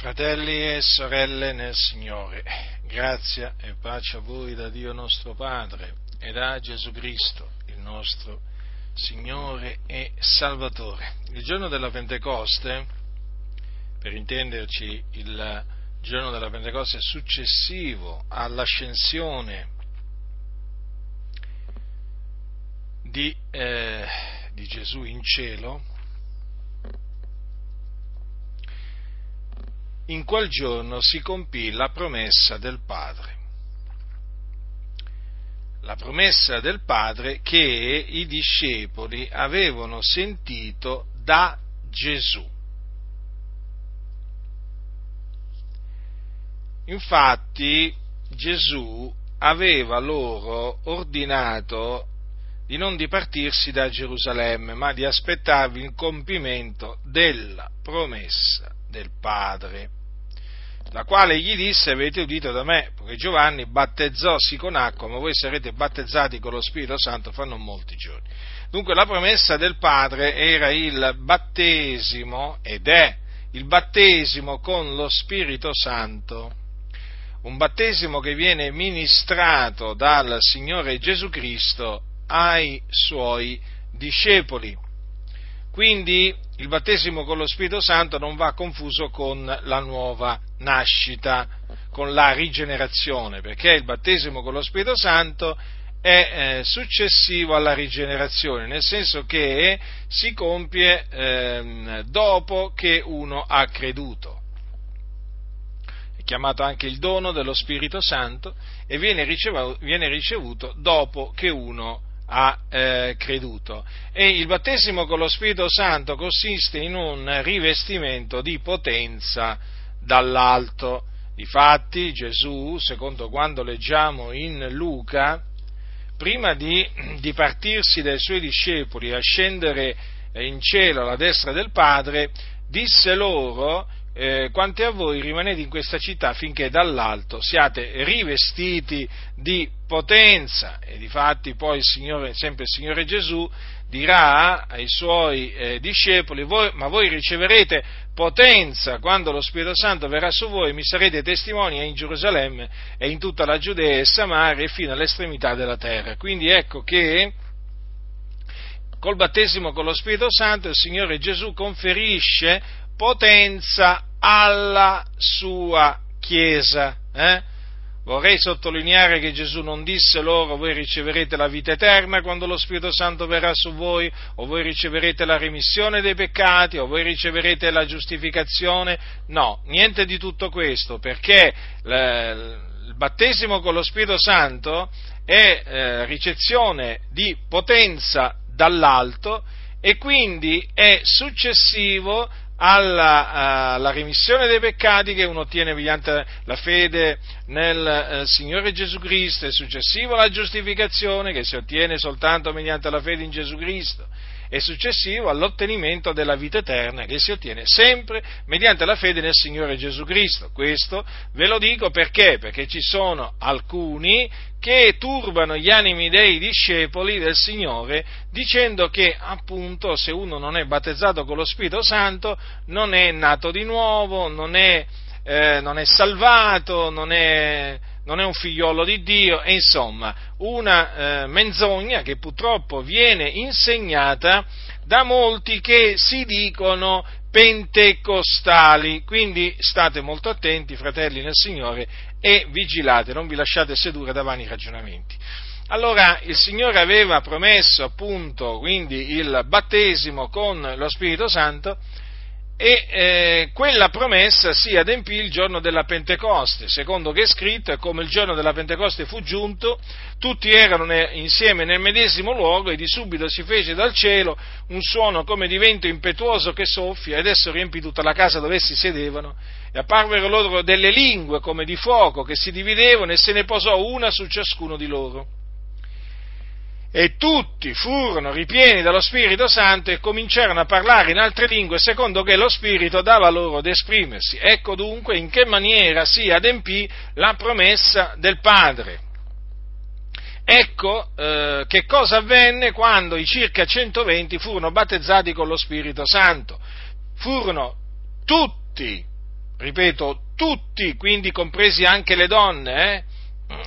Fratelli e sorelle nel Signore, grazia e pace a voi da Dio nostro Padre e da Gesù Cristo, il nostro Signore e Salvatore. Il giorno della Pentecoste, per intenderci, il giorno della Pentecoste successivo all'ascensione di, eh, di Gesù in cielo, in quel giorno si compì la promessa del Padre. La promessa del Padre che i discepoli avevano sentito da Gesù. Infatti Gesù aveva loro ordinato di non dipartirsi da Gerusalemme, ma di aspettarvi il compimento della promessa del Padre la quale gli disse, avete udito da me, perché Giovanni battezzò sì con acqua, ma voi sarete battezzati con lo Spirito Santo fra non molti giorni. Dunque la promessa del Padre era il battesimo, ed è il battesimo con lo Spirito Santo, un battesimo che viene ministrato dal Signore Gesù Cristo ai suoi discepoli. Quindi il battesimo con lo Spirito Santo non va confuso con la nuova nascita, con la rigenerazione, perché il battesimo con lo Spirito Santo è eh, successivo alla rigenerazione, nel senso che si compie eh, dopo che uno ha creduto. È chiamato anche il dono dello Spirito Santo e viene ricevuto, viene ricevuto dopo che uno ha eh, creduto. E il battesimo con lo Spirito Santo consiste in un rivestimento di potenza dall'alto. Difatti Gesù, secondo quando leggiamo in Luca, prima di dipartirsi dai suoi discepoli a scendere in cielo alla destra del Padre, disse loro eh, quanti a voi rimanete in questa città finché dall'alto siate rivestiti di potenza. E difatti poi il Signore, sempre il Signore Gesù dirà ai suoi eh, discepoli, voi, ma voi riceverete potenza quando lo Spirito Santo verrà su voi, mi sarete testimoni in Gerusalemme e in tutta la Giudea e Samaria e fino all'estremità della terra. Quindi ecco che col battesimo con lo Spirito Santo il Signore Gesù conferisce potenza alla sua Chiesa. Eh? Vorrei sottolineare che Gesù non disse loro voi riceverete la vita eterna quando lo Spirito Santo verrà su voi, o voi riceverete la remissione dei peccati, o voi riceverete la giustificazione. No, niente di tutto questo, perché il battesimo con lo Spirito Santo è eh, ricezione di potenza dall'alto e quindi è successivo alla, alla, remissione dei peccati che uno ottiene mediante la fede nel eh, Signore Gesù Cristo e successivo alla giustificazione che si ottiene soltanto mediante la fede in Gesù Cristo e successivo all'ottenimento della vita eterna che si ottiene sempre mediante la fede nel Signore Gesù Cristo. Questo ve lo dico perché? Perché ci sono alcuni che turbano gli animi dei discepoli del Signore dicendo che appunto se uno non è battezzato con lo Spirito Santo non è nato di nuovo, non è, eh, non è salvato, non è, non è un figliolo di Dio, e insomma una eh, menzogna che purtroppo viene insegnata da molti che si dicono pentecostali. Quindi state molto attenti, fratelli nel Signore, e vigilate, non vi lasciate sedurre da vani ragionamenti. Allora il Signore aveva promesso appunto quindi il battesimo con lo Spirito Santo e eh, quella promessa si adempì il giorno della Pentecoste, secondo che è scritto, come il giorno della Pentecoste fu giunto, tutti erano ne, insieme nel medesimo luogo e di subito si fece dal cielo un suono come di vento impetuoso che soffia ed esso riempì tutta la casa dove essi sedevano. E apparvero loro delle lingue come di fuoco che si dividevano e se ne posò una su ciascuno di loro e tutti furono ripieni dallo Spirito Santo e cominciarono a parlare in altre lingue secondo che lo Spirito dava loro ad esprimersi. Ecco dunque in che maniera si adempì la promessa del Padre. Ecco eh, che cosa avvenne quando i circa 120 furono battezzati con lo Spirito Santo. Furono tutti ripeto, tutti, quindi compresi anche le donne, eh?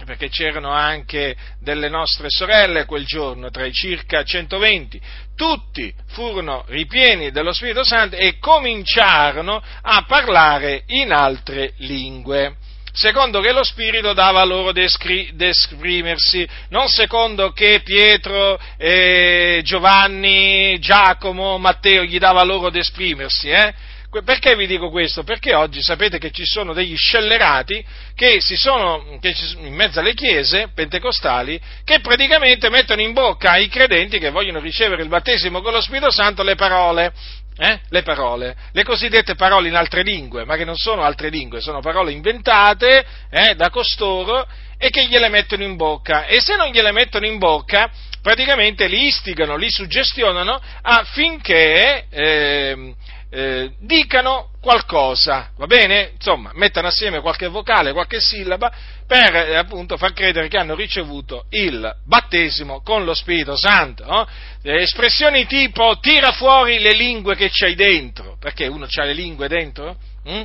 Perché c'erano anche delle nostre sorelle quel giorno, tra i circa 120, tutti furono ripieni dello Spirito Santo e cominciarono a parlare in altre lingue secondo che lo Spirito dava loro d'esprimersi, non secondo che Pietro, eh, Giovanni, Giacomo, Matteo gli dava loro d'esprimersi, eh? Perché vi dico questo? Perché oggi sapete che ci sono degli scellerati che si sono che in mezzo alle chiese pentecostali che praticamente mettono in bocca ai credenti che vogliono ricevere il battesimo con lo Spirito Santo le parole. Eh? Le parole, le cosiddette parole in altre lingue, ma che non sono altre lingue, sono parole inventate eh, da costoro e che gliele mettono in bocca. E se non gliele mettono in bocca, praticamente li istigano, li suggestionano affinché eh, eh, dicano qualcosa, va bene? Insomma, mettano assieme qualche vocale, qualche sillaba per eh, appunto far credere che hanno ricevuto il battesimo con lo Spirito Santo. No? Espressioni tipo tira fuori le lingue che c'hai dentro, perché uno ha le lingue dentro? Mm?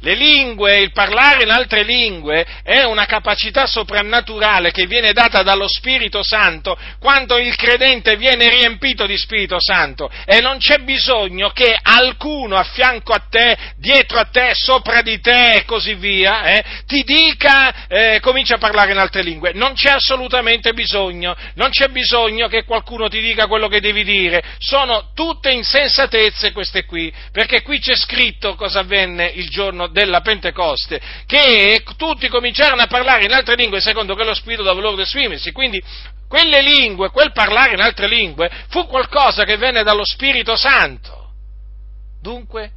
Le lingue, il parlare in altre lingue è una capacità soprannaturale che viene data dallo Spirito Santo quando il credente viene riempito di Spirito Santo e non c'è bisogno che alcuno a fianco a te, dietro a te, sopra di te e così via, eh, ti dica, eh, comincia a parlare in altre lingue. Non c'è assolutamente bisogno, non c'è bisogno che qualcuno ti dica quello che devi dire. Sono tutte insensatezze queste qui, perché qui c'è scritto cosa avvenne il giorno della Pentecoste, che tutti cominciarono a parlare in altre lingue secondo che lo Spirito dava loro di esprimersi, quindi quelle lingue, quel parlare in altre lingue, fu qualcosa che venne dallo Spirito Santo. Dunque,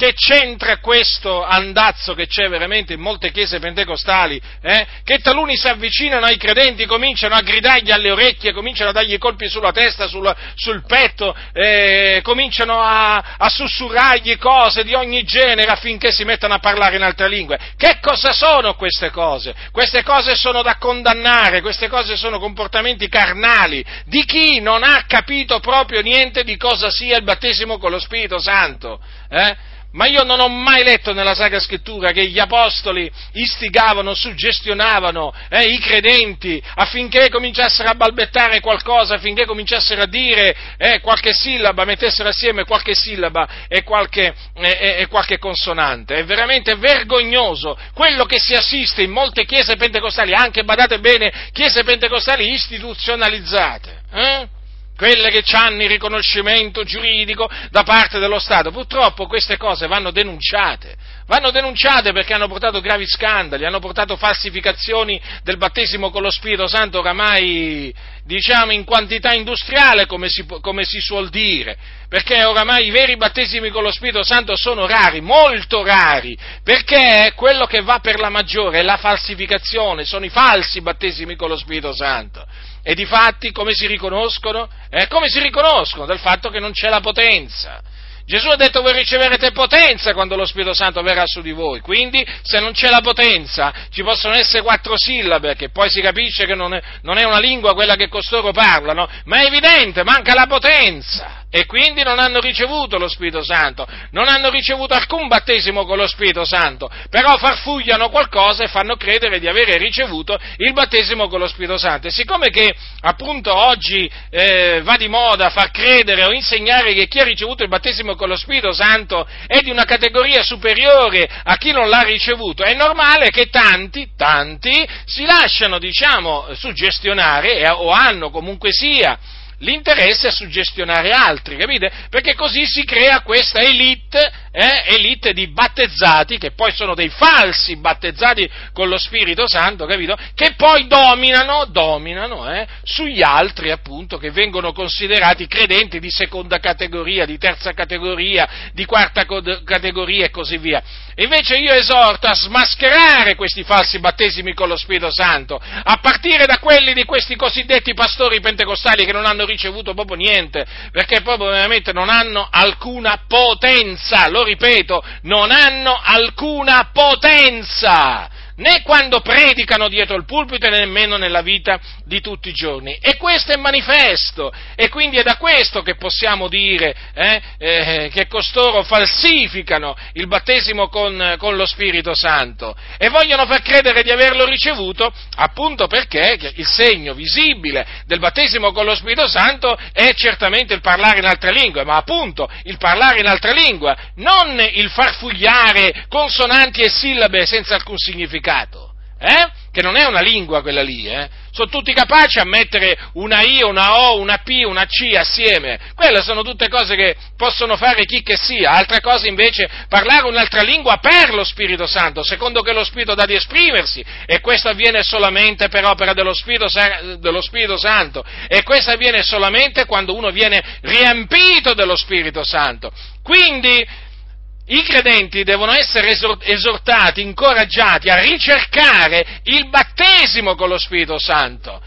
che c'entra questo andazzo che c'è veramente in molte chiese pentecostali, eh? che taluni si avvicinano ai credenti, cominciano a gridargli alle orecchie, cominciano a dargli colpi sulla testa, sul, sul petto, eh, cominciano a, a, sussurrargli cose di ogni genere affinché si mettano a parlare in altre lingue. Che cosa sono queste cose? Queste cose sono da condannare, queste cose sono comportamenti carnali di chi non ha capito proprio niente di cosa sia il battesimo con lo Spirito Santo. Eh? Ma io non ho mai letto nella Sacra Scrittura che gli apostoli istigavano, suggestionavano eh, i credenti affinché cominciassero a balbettare qualcosa, affinché cominciassero a dire eh, qualche sillaba, mettessero assieme qualche sillaba e qualche, eh, e qualche, consonante. È veramente vergognoso quello che si assiste in molte chiese pentecostali, anche, badate bene, chiese pentecostali istituzionalizzate. Quelle che hanno il riconoscimento giuridico da parte dello Stato. Purtroppo queste cose vanno denunciate, vanno denunciate perché hanno portato gravi scandali, hanno portato falsificazioni del battesimo con lo Spirito Santo oramai, diciamo, in quantità industriale, come si, come si suol dire, perché oramai i veri battesimi con lo Spirito Santo sono rari, molto rari, perché quello che va per la maggiore è la falsificazione, sono i falsi battesimi con lo Spirito Santo. E di fatti come si riconoscono? Eh, come si riconoscono? Dal fatto che non c'è la potenza. Gesù ha detto voi riceverete potenza quando lo Spirito Santo verrà su di voi, quindi se non c'è la potenza ci possono essere quattro sillabe, che poi si capisce che non è, non è una lingua quella che costoro parlano, ma è evidente, manca la potenza. E quindi non hanno ricevuto lo Spirito Santo, non hanno ricevuto alcun battesimo con lo Spirito Santo, però farfugliano qualcosa e fanno credere di avere ricevuto il battesimo con lo Spirito Santo. E siccome che appunto oggi eh, va di moda far credere o insegnare che chi ha ricevuto il battesimo con lo Spirito Santo è di una categoria superiore a chi non l'ha ricevuto, è normale che tanti, tanti si lasciano, diciamo, suggestionare o hanno comunque sia l'interesse a suggestionare altri, capite? Perché così si crea questa elite, eh, elite di battezzati, che poi sono dei falsi battezzati con lo Spirito Santo, capito? Che poi dominano, dominano eh, sugli altri, appunto, che vengono considerati credenti di seconda categoria, di terza categoria, di quarta categoria e così via. Invece io esorto a smascherare questi falsi battesimi con lo Spirito Santo, a partire da quelli di questi cosiddetti pastori pentecostali che non hanno ricevuto proprio niente, perché proprio veramente non hanno alcuna potenza, lo ripeto, non hanno alcuna potenza né quando predicano dietro il pulpito e nemmeno nella vita di tutti i giorni. E questo è manifesto, e quindi è da questo che possiamo dire eh, eh, che costoro falsificano il battesimo con, con, lo Spirito Santo e vogliono far credere di averlo ricevuto appunto perché il segno visibile del battesimo con lo Spirito Santo è certamente il parlare in altre lingue, ma appunto il parlare in altra lingua, non il farfugliare consonanti e sillabe senza alcun significato. Eh? Che non è una lingua quella lì, eh? Sono tutti capaci a mettere una I, una O, una P, una C assieme. Quelle sono tutte cose che possono fare chi che sia. Altra cosa invece parlare un'altra lingua per lo Spirito Santo, secondo che lo Spirito dà di esprimersi. E questo avviene solamente per opera dello Spirito, dello Spirito Santo. E questo avviene solamente quando uno viene riempito dello Spirito Santo. Quindi i credenti devono essere esortati, incoraggiati a ricercare il battesimo con lo Spirito Santo,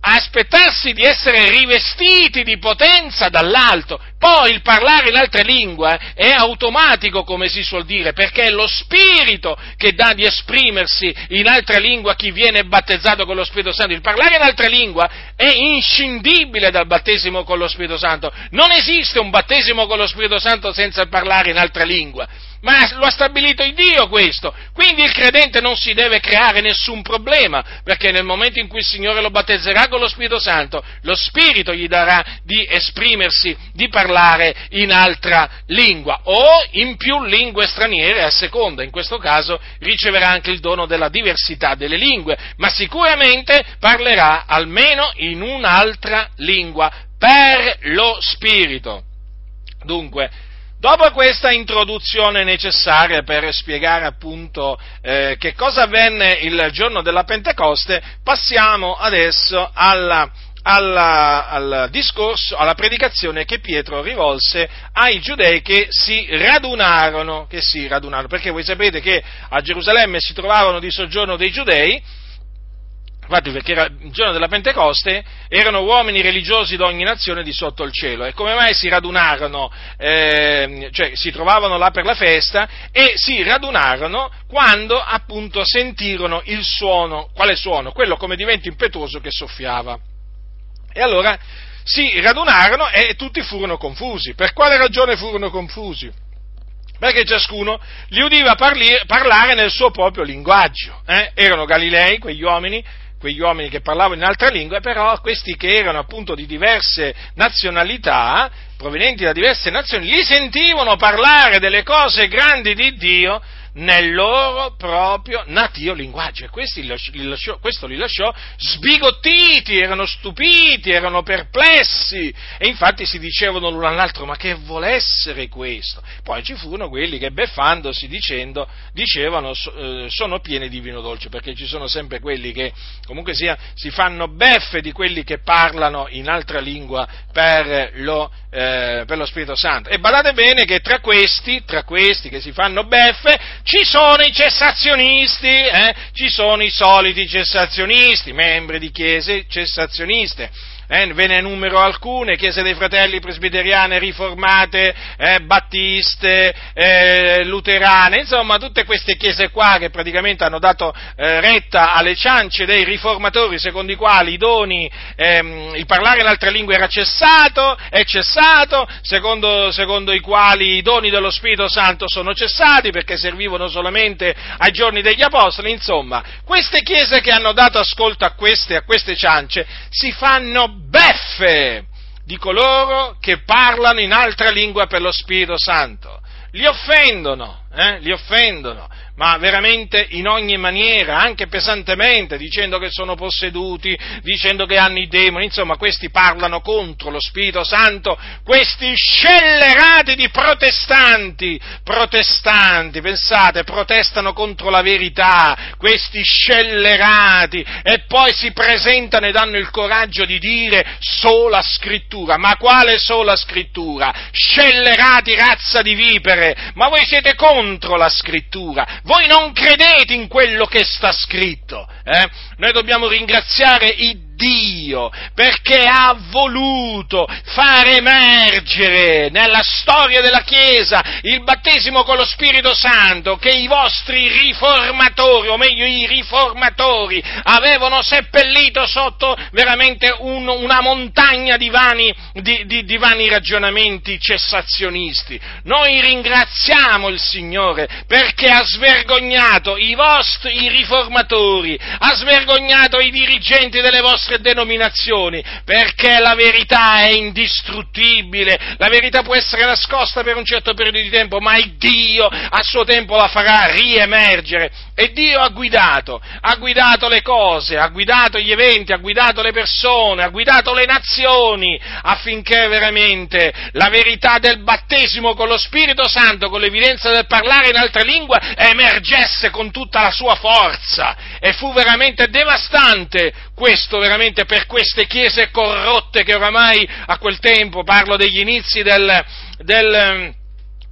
aspettarsi di essere rivestiti di potenza dall'alto. Poi il parlare in altre lingue è automatico, come si suol dire, perché è lo Spirito che dà di esprimersi in altre lingue a chi viene battezzato con lo Spirito Santo. Il parlare in altre lingue è inscindibile dal battesimo con lo Spirito Santo. Non esiste un battesimo con lo Spirito Santo senza parlare in altre lingue ma lo ha stabilito il Dio questo. Quindi il credente non si deve creare nessun problema, perché nel momento in cui il Signore lo battezzerà con lo Spirito Santo, lo Spirito gli darà di esprimersi, di parlare in altra lingua o in più lingue straniere a seconda. In questo caso riceverà anche il dono della diversità delle lingue, ma sicuramente parlerà almeno in un'altra lingua per lo Spirito. Dunque, Dopo questa introduzione necessaria per spiegare appunto eh, che cosa avvenne il giorno della Pentecoste, passiamo adesso alla, alla, al discorso, alla predicazione che Pietro rivolse ai giudei che si radunarono, che si radunarono, perché voi sapete che a Gerusalemme si trovavano di soggiorno dei giudei, Infatti, perché era il giorno della Pentecoste, erano uomini religiosi di ogni nazione di sotto il cielo. E come mai si radunarono, eh, cioè si trovavano là per la festa e si radunarono quando appunto sentirono il suono, quale suono? Quello come di vento impetuoso che soffiava. E allora si radunarono e tutti furono confusi. Per quale ragione furono confusi? Perché ciascuno li udiva parli, parlare nel suo proprio linguaggio. Eh? Erano Galilei, quegli uomini, quegli uomini che parlavano in altre lingue, però questi che erano appunto di diverse nazionalità, provenienti da diverse nazioni, li sentivano parlare delle cose grandi di Dio nel loro proprio natio linguaggio. E li lasciò, questo li lasciò sbigottiti, erano stupiti, erano perplessi e infatti si dicevano l'uno all'altro ma che vuole essere questo? Poi ci furono quelli che beffandosi dicendo, dicevano eh, sono pieni di vino dolce perché ci sono sempre quelli che comunque sia si fanno beffe di quelli che parlano in altra lingua per lo, eh, per lo Spirito Santo. E badate bene che tra questi, tra questi che si fanno beffe, ci sono i cessazionisti, eh? ci sono i soliti cessazionisti, membri di chiese cessazioniste eh, ve ne enumero alcune, chiese dei fratelli presbiteriane, riformate, eh, battiste, eh, luterane, insomma tutte queste chiese qua che praticamente hanno dato eh, retta alle ciance dei riformatori secondo i quali i doni, ehm, il parlare in altre lingue era cessato, è cessato, secondo, secondo i quali i doni dello Spirito Santo sono cessati perché servivano solamente ai giorni degli Apostoli, insomma, queste chiese che hanno dato ascolto a queste, a queste ciance si fanno beffe di coloro che parlano in altra lingua per lo Spirito Santo. Li offendono, eh? li offendono ma veramente in ogni maniera, anche pesantemente, dicendo che sono posseduti, dicendo che hanno i demoni, insomma questi parlano contro lo Spirito Santo, questi scellerati di protestanti, protestanti, pensate, protestano contro la verità, questi scellerati, e poi si presentano e danno il coraggio di dire sola scrittura, ma quale sola scrittura? Scellerati razza di vipere, ma voi siete contro la scrittura, voi non credete in quello che sta scritto. Eh? Noi dobbiamo ringraziare il Dio, perché ha voluto far emergere nella storia della Chiesa il battesimo con lo Spirito Santo che i vostri riformatori, o meglio i riformatori, avevano seppellito sotto veramente un, una montagna di vani, di, di, di vani ragionamenti cessazionisti. Noi ringraziamo il Signore perché ha svergognato i vostri i riformatori, ha svergognato i dirigenti delle vostre denominazioni, perché la verità è indistruttibile, la verità può essere nascosta per un certo periodo di tempo, ma il Dio a suo tempo la farà riemergere. E Dio ha guidato, ha guidato le cose, ha guidato gli eventi, ha guidato le persone, ha guidato le nazioni, affinché veramente la verità del battesimo con lo Spirito Santo, con l'evidenza del parlare in altre lingue, emergesse con tutta la sua forza. E fu veramente devastante questo veramente per queste chiese corrotte che oramai a quel tempo, parlo degli inizi del, del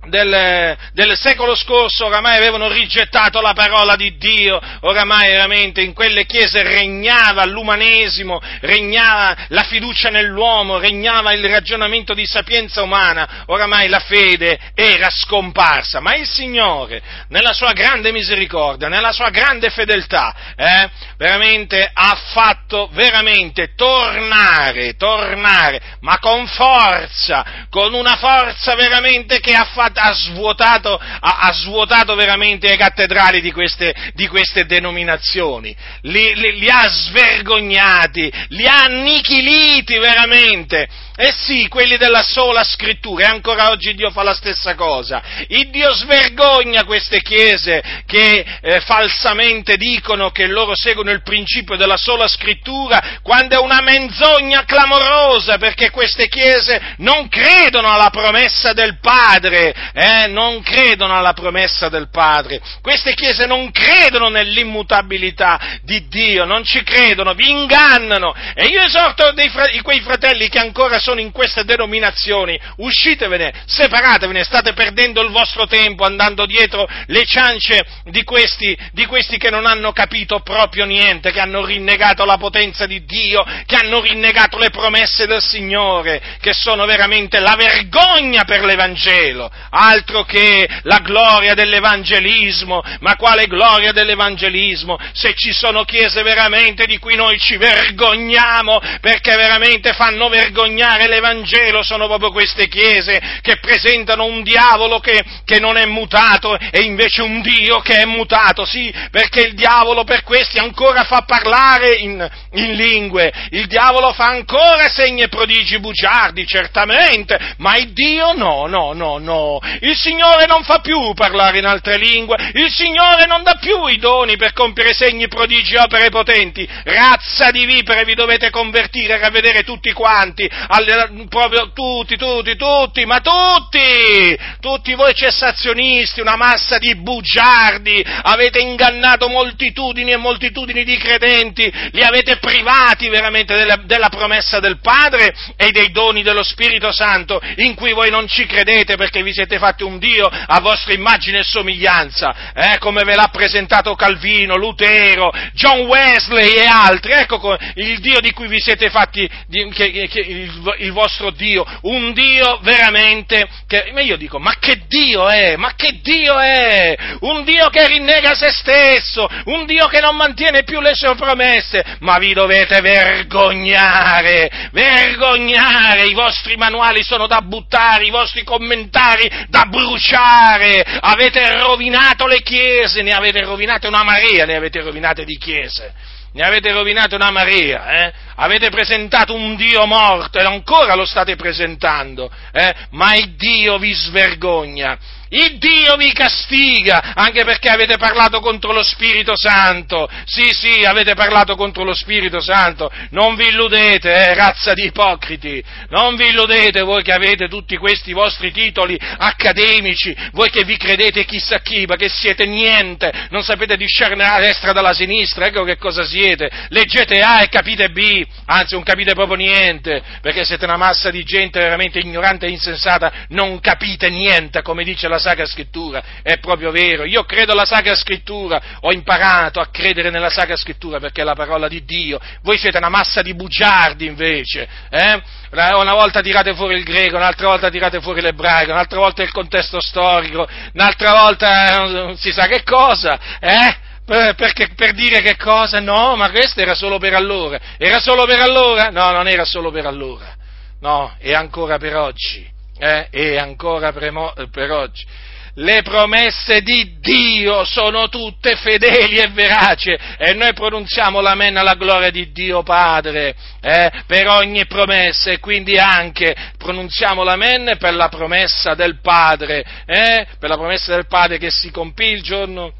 del, del, secolo scorso oramai avevano rigettato la parola di Dio, oramai veramente in quelle chiese regnava l'umanesimo, regnava la fiducia nell'uomo, regnava il ragionamento di sapienza umana, oramai la fede era scomparsa, ma il Signore, nella sua grande misericordia, nella sua grande fedeltà, eh, veramente ha fatto veramente tornare, tornare, ma con forza, con una forza veramente che ha fatto ha svuotato, ha, ha svuotato veramente le cattedrali di queste, di queste denominazioni, li, li, li ha svergognati, li ha annichiliti veramente eh sì, quelli della sola scrittura, e ancora oggi Dio fa la stessa cosa. Il Dio svergogna queste chiese che eh, falsamente dicono che loro seguono il principio della sola scrittura, quando è una menzogna clamorosa, perché queste chiese non credono alla promessa del Padre, eh, non credono alla promessa del Padre. Queste chiese non credono nell'immutabilità di Dio, non ci credono, vi ingannano. E io esorto dei, quei fratelli che ancora sono in queste denominazioni, uscitevene, separatevene, state perdendo il vostro tempo andando dietro le ciance di questi, di questi che non hanno capito proprio niente, che hanno rinnegato la potenza di Dio, che hanno rinnegato le promesse del Signore, che sono veramente la vergogna per l'Evangelo, altro che la gloria dell'evangelismo, ma quale gloria dell'evangelismo? Se ci sono chiese veramente di cui noi ci vergogniamo, perché veramente fanno vergognare predicare l'Evangelo sono proprio queste chiese che presentano un diavolo che, che, non è mutato e invece un Dio che è mutato, sì, perché il diavolo per questi ancora fa parlare in, in lingue, il diavolo fa ancora segni e prodigi bugiardi, certamente, ma il Dio no, no, no, no, il Signore non fa più parlare in altre lingue, il Signore non dà più i doni per compiere segni, prodigi, e opere potenti, razza di vipere vi dovete convertire a vedere tutti quanti, al proprio tutti, tutti, tutti, ma tutti, tutti voi cessazionisti, una massa di bugiardi, avete ingannato moltitudini e moltitudini di credenti, li avete privati veramente della, della promessa del Padre e dei doni dello Spirito Santo, in cui voi non ci credete perché vi siete fatti un Dio a vostra immagine e somiglianza, eh, come ve l'ha presentato Calvino, Lutero, John Wesley e altri, ecco il Dio di cui vi siete fatti, che, che, il, il vostro Dio, un Dio veramente che, ma io dico, ma che Dio è? Ma che Dio è? Un Dio che rinnega se stesso, un Dio che non mantiene più le sue promesse, ma vi dovete vergognare, vergognare, i vostri manuali sono da buttare, i vostri commentari da bruciare, avete rovinato le chiese, ne avete rovinate una marea, ne avete rovinate di chiese ne avete rovinato una marea, eh? Avete presentato un Dio morto e ancora lo state presentando, eh? ma il Dio vi svergogna il Dio vi castiga anche perché avete parlato contro lo Spirito Santo. Sì, sì, avete parlato contro lo Spirito Santo. Non vi illudete, eh, razza di ipocriti. Non vi illudete voi che avete tutti questi vostri titoli accademici, voi che vi credete chissà chi, ma che siete niente, non sapete discernere la destra dalla sinistra, ecco che cosa siete. Leggete A e capite B, anzi non capite proprio niente, perché siete una massa di gente veramente ignorante e insensata, non capite niente, come dice la Sacra Scrittura, è proprio vero, io credo alla Sacra Scrittura, ho imparato a credere nella Sacra Scrittura perché è la parola di Dio, voi siete una massa di bugiardi invece, eh? una volta tirate fuori il greco, un'altra volta tirate fuori l'ebraico, un'altra volta il contesto storico, un'altra volta eh, non si sa che cosa, eh? Per, perché, per dire che cosa? No, ma questo era solo per allora. Era solo per allora? No, non era solo per allora. No, è ancora per oggi. Eh? È ancora per, per oggi le promesse di Dio sono tutte fedeli e veraci e noi pronunziamo l'amen alla gloria di Dio Padre eh, per ogni promessa e quindi anche pronunziamo l'amen per la promessa del Padre, eh, per la promessa del Padre che si compì il giorno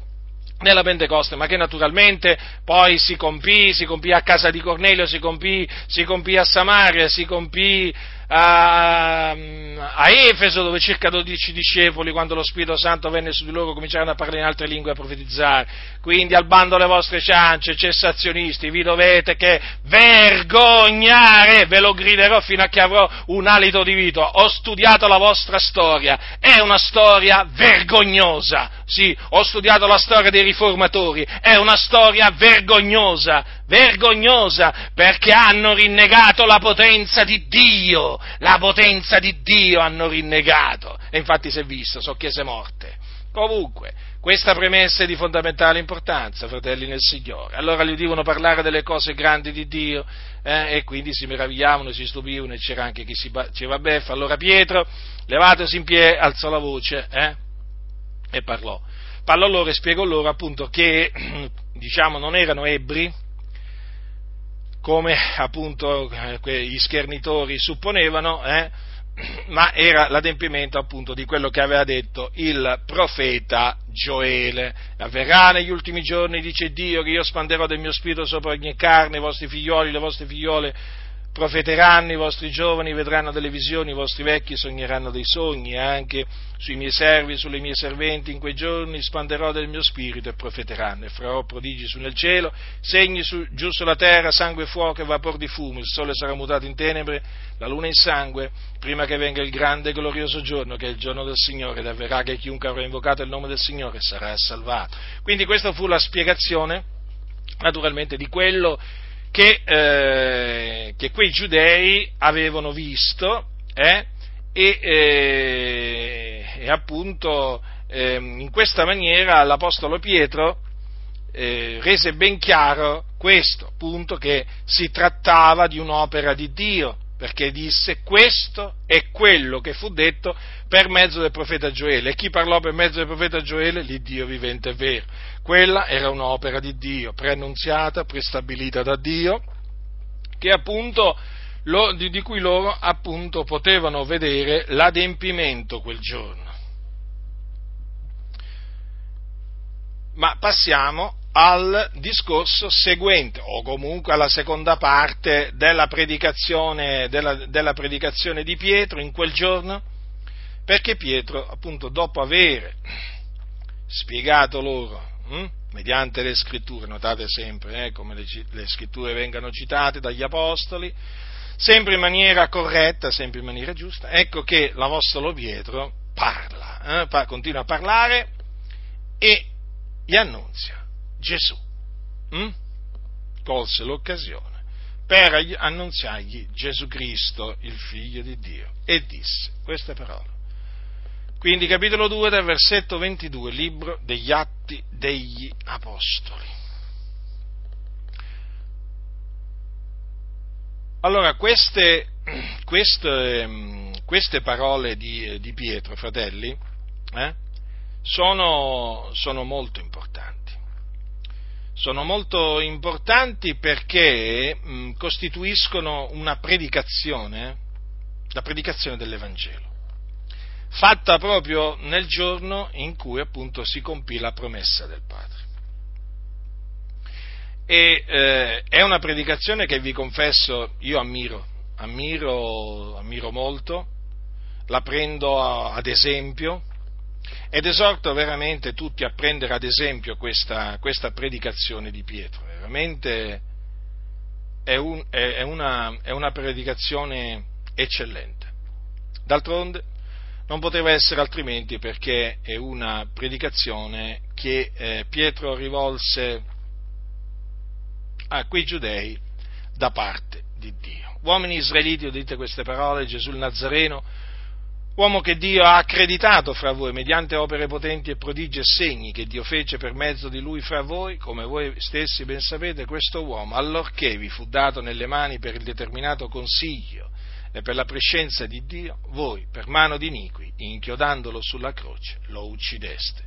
nella Pentecoste, ma che naturalmente poi si compì, si compì a casa di Cornelio, si compì, si compì a Samaria, si compì a, a, Efeso dove circa 12 discepoli quando lo Spirito Santo venne su di loro cominciarono a parlare in altre lingue e a profetizzare. Quindi al bando le vostre ciance, cessazionisti, vi dovete che vergognare, ve lo griderò fino a che avrò un alito di vita. Ho studiato la vostra storia, è una storia vergognosa. Sì, ho studiato la storia dei riformatori, è una storia vergognosa, vergognosa perché hanno rinnegato la potenza di Dio la potenza di Dio hanno rinnegato. E infatti si è visto, sono chiese morte. Comunque, questa premessa è di fondamentale importanza, fratelli nel Signore. Allora gli udivano parlare delle cose grandi di Dio eh, e quindi si meravigliavano, si stupivano e c'era anche chi si faceva beffa. Allora Pietro, levatosi in piedi, alzò la voce eh, e parlò. Parlò loro e spiegò loro appunto che diciamo, non erano ebbri, come appunto gli schernitori supponevano, eh, ma era l'adempimento appunto di quello che aveva detto il profeta Gioele. Avverrà negli ultimi giorni, dice Dio, che io spanderò del mio spirito sopra ogni carne, i vostri figlioli, le vostre figliole profeteranno, i vostri giovani vedranno delle visioni, i vostri vecchi sogneranno dei sogni, e anche sui miei servi, sulle mie serventi in quei giorni spanderò del mio spirito e profeteranno, e farò prodigi su nel cielo, segni su, giù sulla terra, sangue fuoco e vapor di fumo, il sole sarà mutato in tenebre, la luna in sangue, prima che venga il grande e glorioso giorno, che è il giorno del Signore, ed avverrà che chiunque avrà invocato il nome del Signore sarà salvato. Quindi questa fu la spiegazione, naturalmente, di quello che, eh, che quei giudei avevano visto eh, e, eh, e, appunto ehm, in questa maniera l'Apostolo Pietro eh, rese ben chiaro questo, appunto che si trattava di un'opera di Dio, perché disse questo è quello che fu detto per mezzo del profeta Gioele. E chi parlò per mezzo del profeta Gioele? L'Iddio vivente è vero. Quella era un'opera di Dio, preannunziata, prestabilita da Dio, appunto, lo, di, di cui loro appunto potevano vedere l'adempimento quel giorno. Ma passiamo al discorso seguente, o comunque alla seconda parte della predicazione, della, della predicazione di Pietro in quel giorno, perché Pietro, appunto, dopo aver spiegato loro, hm, mediante le scritture, notate sempre eh, come le, le scritture vengano citate dagli apostoli, sempre in maniera corretta, sempre in maniera giusta, ecco che l'Apostolo Pietro parla, eh, continua a parlare e gli annunzia Gesù hm? colse l'occasione per annunziargli Gesù Cristo, il figlio di Dio, e disse queste parole. Quindi capitolo 2 del versetto 22, libro degli Atti degli Apostoli. Allora, queste, queste, queste parole di, di, Pietro, fratelli, eh, sono, sono molto importanti sono molto importanti perché mh, costituiscono una predicazione, la predicazione dell'Evangelo, fatta proprio nel giorno in cui appunto si compì la promessa del Padre. E eh, è una predicazione che vi confesso io ammiro, ammiro, ammiro molto, la prendo a, ad esempio, ed esorto veramente tutti a prendere ad esempio questa, questa predicazione di Pietro, veramente è, un, è, una, è una predicazione eccellente. D'altronde non poteva essere altrimenti perché è una predicazione che eh, Pietro rivolse a quei giudei da parte di Dio. Uomini israeliti, udite queste parole, Gesù il Nazareno, uomo che Dio ha accreditato fra voi mediante opere potenti e prodigi e segni che Dio fece per mezzo di lui fra voi, come voi stessi ben sapete, questo uomo, allorché vi fu dato nelle mani per il determinato consiglio e per la prescenza di Dio, voi, per mano di iniqui, inchiodandolo sulla croce, lo uccideste.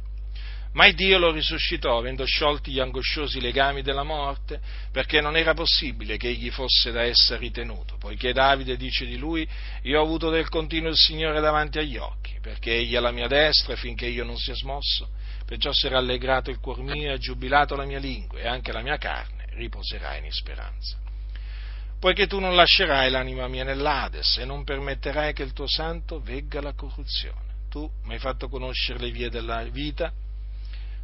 Ma il Dio lo risuscitò, avendo sciolti gli angosciosi legami della morte, perché non era possibile che egli fosse da essa ritenuto, poiché Davide dice di lui, io ho avuto del continuo il Signore davanti agli occhi, perché egli è alla mia destra finché io non sia smosso, perciò si è rallegrato il cuor mio e giubilato la mia lingua, e anche la mia carne riposerà in speranza. Poiché tu non lascerai l'anima mia nell'Ades e non permetterai che il tuo santo vegga la corruzione. Tu mi hai fatto conoscere le vie della vita,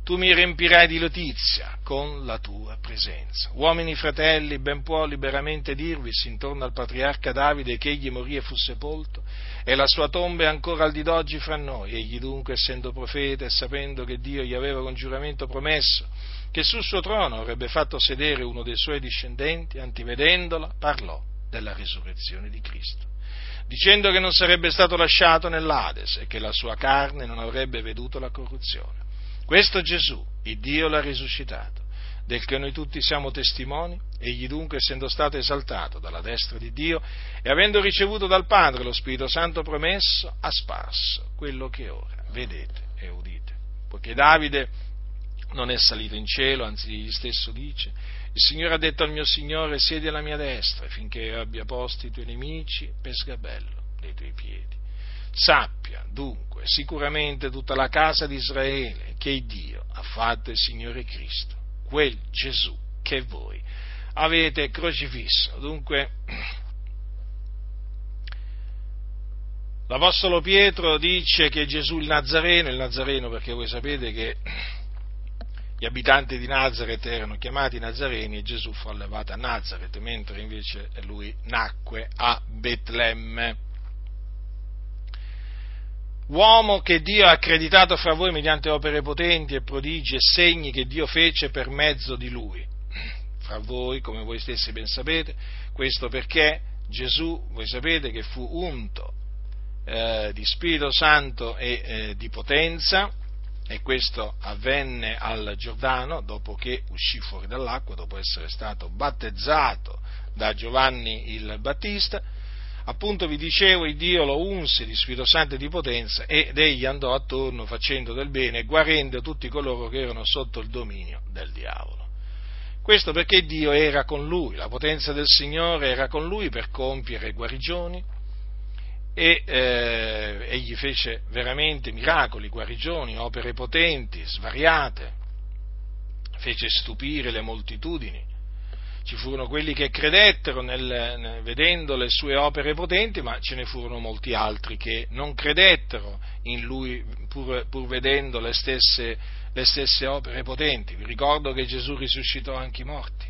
tu mi riempirai di notizia con la tua presenza. Uomini fratelli, ben può liberamente dirvisi intorno al patriarca Davide che egli morì e fu sepolto, e la sua tomba è ancora al di d'oggi fra noi. Egli dunque, essendo profeta e sapendo che Dio gli aveva con giuramento promesso che sul suo trono avrebbe fatto sedere uno dei suoi discendenti, antivedendola, parlò della risurrezione di Cristo dicendo che non sarebbe stato lasciato nell'Ades e che la sua carne non avrebbe veduto la corruzione. Questo Gesù, il Dio l'ha risuscitato, del che noi tutti siamo testimoni, egli dunque essendo stato esaltato dalla destra di Dio e avendo ricevuto dal Padre lo Spirito Santo promesso, ha sparso quello che ora vedete e udite. Poiché Davide non è salito in cielo, anzi egli stesso dice, il Signore ha detto al mio Signore, siedi alla mia destra finché abbia posti i tuoi nemici per sgabello dei tuoi piedi. Sappia dunque sicuramente tutta la casa di Israele che Dio ha fatto il Signore Cristo, quel Gesù che voi avete crocifisso. Dunque, l'Apostolo Pietro dice che Gesù il Nazareno, il Nazareno perché voi sapete che gli abitanti di Nazareth erano chiamati Nazareni e Gesù fu allevato a Nazareth, mentre invece lui nacque a Betlemme uomo che Dio ha accreditato fra voi mediante opere potenti e prodigi e segni che Dio fece per mezzo di lui. Fra voi, come voi stessi ben sapete, questo perché Gesù, voi sapete che fu unto eh, di Spirito Santo e eh, di potenza, e questo avvenne al Giordano dopo che uscì fuori dall'acqua, dopo essere stato battezzato da Giovanni il Battista, appunto vi dicevo, il Dio lo unse di Spirito Santo e di potenza ed egli andò attorno facendo del bene guarendo tutti coloro che erano sotto il dominio del diavolo. Questo perché Dio era con lui, la potenza del Signore era con lui per compiere guarigioni e eh, egli fece veramente miracoli, guarigioni, opere potenti, svariate, fece stupire le moltitudini ci furono quelli che credettero nel, vedendo le sue opere potenti, ma ce ne furono molti altri che non credettero in lui pur, pur vedendo le stesse, le stesse opere potenti. Vi ricordo che Gesù risuscitò anche i morti.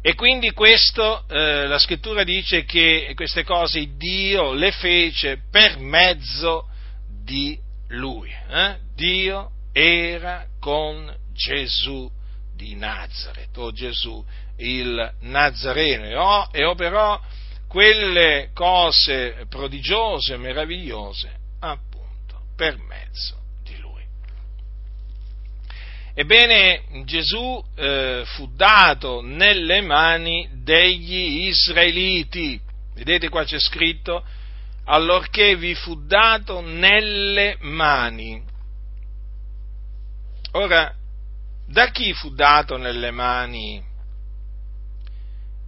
E quindi questo, eh, la scrittura dice che queste cose Dio le fece per mezzo di Lui. Eh? Dio era con Gesù di Nazareth, o Gesù il Nazareno, e operò quelle cose prodigiose, meravigliose, appunto, per mezzo di lui. Ebbene, Gesù eh, fu dato nelle mani degli israeliti, vedete qua c'è scritto, allorché vi fu dato nelle mani. Ora, da chi fu dato nelle mani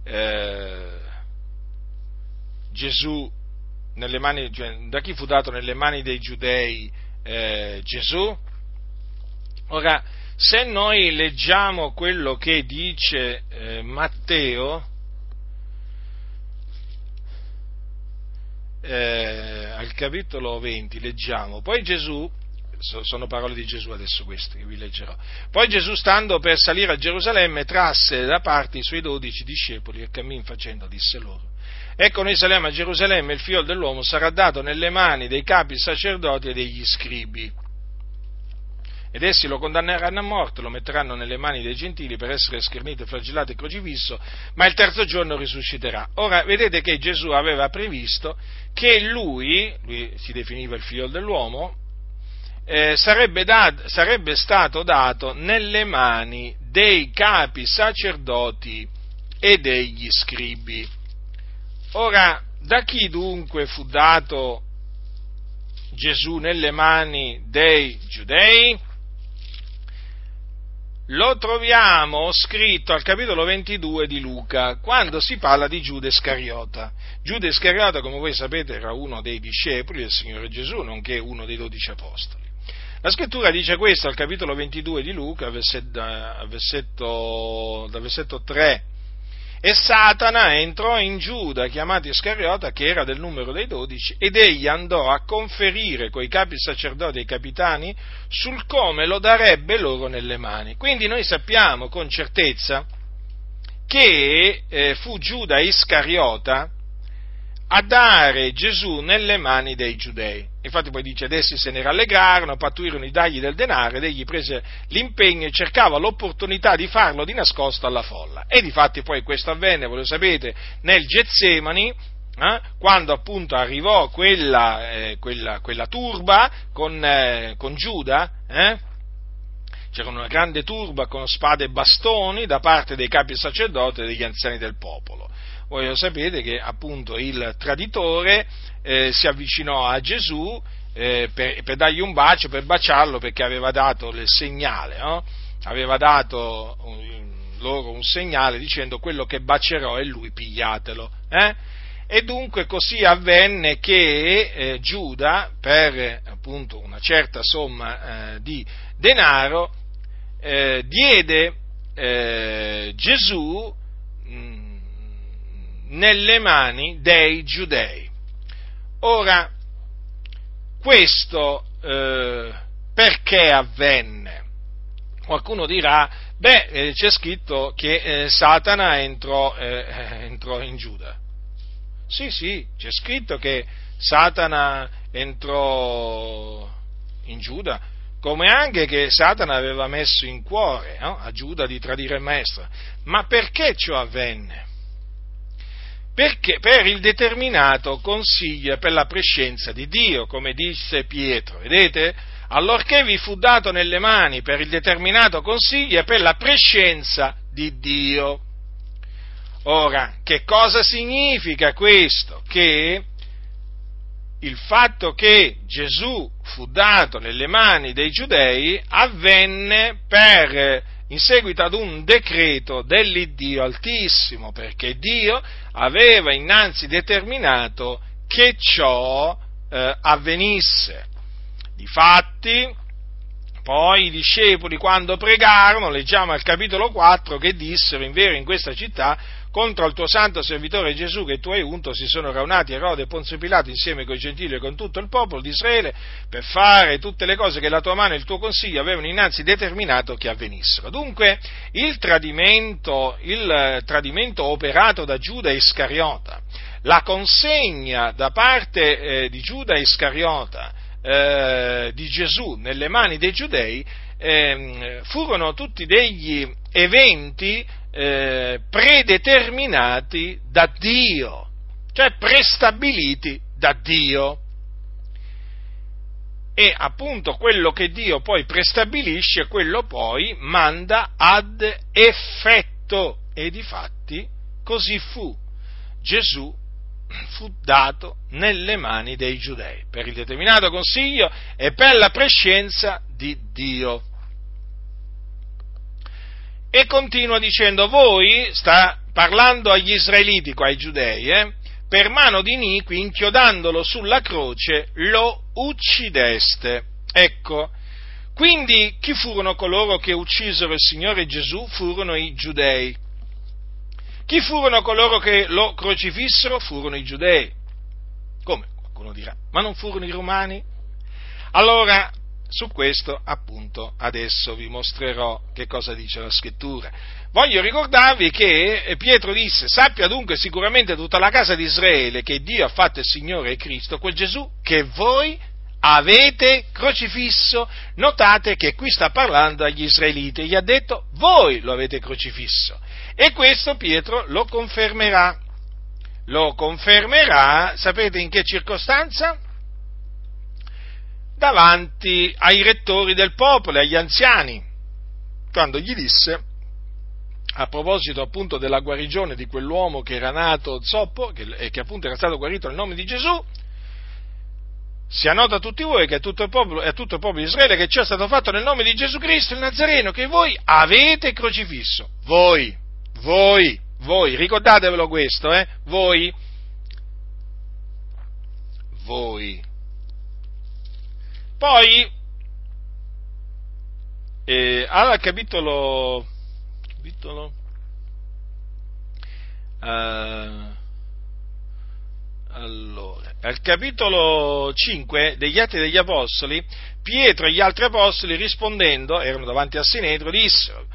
eh, Gesù, mani, da chi fu dato nelle mani dei giudei eh, Gesù? Ora, se noi leggiamo quello che dice eh, Matteo, eh, al capitolo 20, leggiamo, poi Gesù sono parole di Gesù adesso queste che vi leggerò. Poi Gesù, stando per salire a Gerusalemme, trasse da parte i suoi dodici discepoli e cammin facendo disse loro. Ecco noi saliamo a Gerusalemme, il figlio dell'uomo sarà dato nelle mani dei capi sacerdoti e degli scribi ed essi lo condanneranno a morte, lo metteranno nelle mani dei gentili per essere schernito, flagellato e crocifisso, ma il terzo giorno risusciterà. Ora vedete che Gesù aveva previsto che lui, lui si definiva il figlio dell'uomo, eh, sarebbe, dat, sarebbe stato dato nelle mani dei capi sacerdoti e degli scribi. Ora, da chi dunque fu dato Gesù nelle mani dei giudei? lo troviamo scritto al capitolo 22 di Luca, quando si parla di Giuda Iscariota. Giuda Iscariota, come voi sapete, era uno dei discepoli del Signore Gesù, nonché uno dei dodici apostoli. La scrittura dice questo al capitolo 22 di Luca, versetto, dal versetto 3 e Satana entrò in Giuda, chiamato Iscariota, che era del numero dei dodici, ed egli andò a conferire coi capi sacerdoti e i capitani sul come lo darebbe loro nelle mani. Quindi noi sappiamo con certezza che eh, fu Giuda Iscariota a dare Gesù nelle mani dei giudei. Infatti poi dice, ed essi se ne rallegrarono, pattuirono i dagli del denaro ed egli prese l'impegno e cercava l'opportunità di farlo di nascosto alla folla. E difatti poi questo avvenne, voi lo sapete, nel Getsemani, eh, quando appunto arrivò quella, eh, quella, quella turba con, eh, con Giuda, eh, c'era una grande turba con spade e bastoni da parte dei capi sacerdoti e degli anziani del popolo voi lo sapete che appunto il traditore eh, si avvicinò a Gesù eh, per, per, dargli un bacio, per baciarlo perché aveva dato il segnale, no? aveva dato un, loro un segnale dicendo quello che bacerò è lui, pigliatelo. Eh? E dunque così avvenne che eh, Giuda, per appunto una certa somma eh, di denaro, eh, diede eh, Gesù nelle mani dei giudei. Ora, questo eh, perché avvenne? Qualcuno dirà, beh, eh, c'è scritto che eh, Satana entrò, eh, entrò in Giuda. Sì, sì, c'è scritto che Satana entrò in Giuda, come anche che Satana aveva messo in cuore no? a Giuda di tradire il maestro. Ma perché ciò avvenne? Perché, per il determinato consiglio e per la prescenza di Dio, come disse Pietro. Vedete? Allorché vi fu dato nelle mani per il determinato consiglio e per la prescenza di Dio. Ora, che cosa significa questo? Che il fatto che Gesù fu dato nelle mani dei giudei avvenne per in seguito ad un decreto dell'Iddio Altissimo, perché Dio aveva innanzi determinato che ciò eh, avvenisse. Difatti, poi i discepoli quando pregarono, leggiamo al capitolo 4, che dissero, in vero in questa città contro il tuo santo servitore Gesù che tu hai unto si sono raunati Erode e Ponzio Pilato insieme con i gentili e con tutto il popolo di Israele per fare tutte le cose che la tua mano e il tuo consiglio avevano innanzi determinato che avvenissero. Dunque il tradimento, il tradimento operato da Giuda Iscariota, la consegna da parte eh, di Giuda Iscariota eh, di Gesù nelle mani dei giudei eh, furono tutti degli eventi eh, predeterminati da Dio, cioè prestabiliti da Dio. E appunto quello che Dio poi prestabilisce, quello poi manda ad effetto. E difatti così fu. Gesù fu dato nelle mani dei giudei per il determinato consiglio e per la prescienza di Dio. E continua dicendo, voi, sta parlando agli israeliti, qua ai giudei, eh, per mano di iniqui, inchiodandolo sulla croce, lo uccideste. Ecco, quindi chi furono coloro che uccisero il Signore Gesù? Furono i giudei. Chi furono coloro che lo crocifissero? Furono i giudei. Come? Qualcuno dirà, ma non furono i romani? Allora, Su questo appunto adesso vi mostrerò che cosa dice la scrittura. Voglio ricordarvi che Pietro disse, sappia dunque sicuramente tutta la casa di Israele che Dio ha fatto il Signore e Cristo, quel Gesù che voi avete crocifisso. Notate che qui sta parlando agli israeliti, gli ha detto voi lo avete crocifisso. E questo Pietro lo confermerà. Lo confermerà, sapete in che circostanza? Davanti ai rettori del popolo, agli anziani, quando gli disse, a proposito appunto della guarigione di quell'uomo che era nato zoppo e che appunto era stato guarito nel nome di Gesù, sia noto a tutti voi che a tutto il popolo, a tutto il popolo di Israele che ciò è stato fatto nel nome di Gesù Cristo, il Nazareno, che voi avete crocifisso. Voi, voi, voi, ricordatevelo questo, eh? Voi, voi. Poi, eh, al capitolo, capitolo uh, allora, al capitolo 5 degli Atti degli Apostoli, Pietro e gli altri apostoli rispondendo, erano davanti al Sinedro, dissero,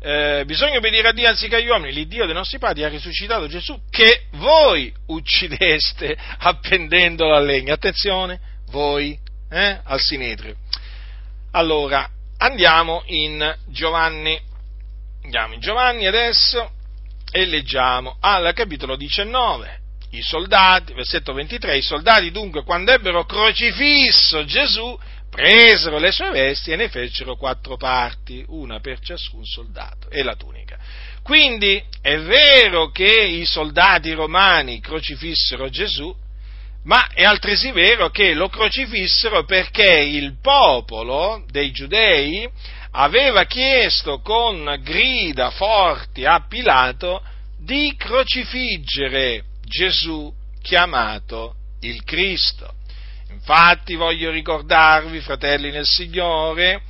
eh, bisogna obbedire a Dio anziché agli uomini, l'Iddio dei nostri padri ha risuscitato Gesù che voi uccideste appendendolo a legno. Attenzione, voi, eh, al Sinedrio. Allora, andiamo in Giovanni, andiamo in Giovanni adesso e leggiamo al capitolo 19 i soldati, versetto 23, i soldati dunque quando ebbero crocifisso Gesù presero le sue vesti e ne fecero quattro parti, una per ciascun soldato, e la tunica. Quindi è vero che i soldati romani crocifissero Gesù, ma è altresì vero che lo crocifissero perché il popolo dei giudei aveva chiesto con grida forti a Pilato di crocifiggere Gesù chiamato il Cristo. Infatti voglio ricordarvi, fratelli nel Signore,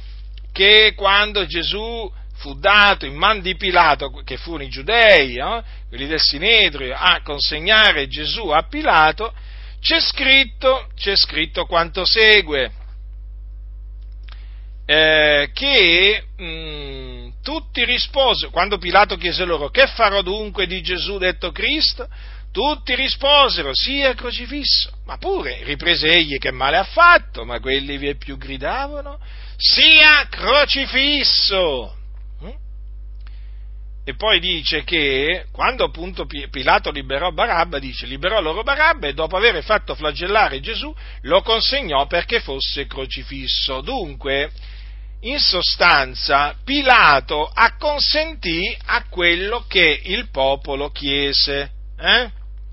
che quando Gesù fu dato in man di Pilato, che furono i giudei, eh, quelli del Sinedrio, a consegnare Gesù a Pilato, c'è scritto, c'è scritto quanto segue, eh, che mh, mm, tutti risposero, quando Pilato chiese loro che farò dunque di Gesù detto Cristo, tutti risposero, sia crocifisso. Ma pure, riprese egli, che male ha fatto, ma quelli vi più gridavano, sia crocifisso. E poi dice che quando appunto Pilato liberò Barabba, dice liberò loro Barabba e dopo aver fatto flagellare Gesù lo consegnò perché fosse crocifisso. Dunque, in sostanza, Pilato acconsentì a quello che il popolo chiese. Eh?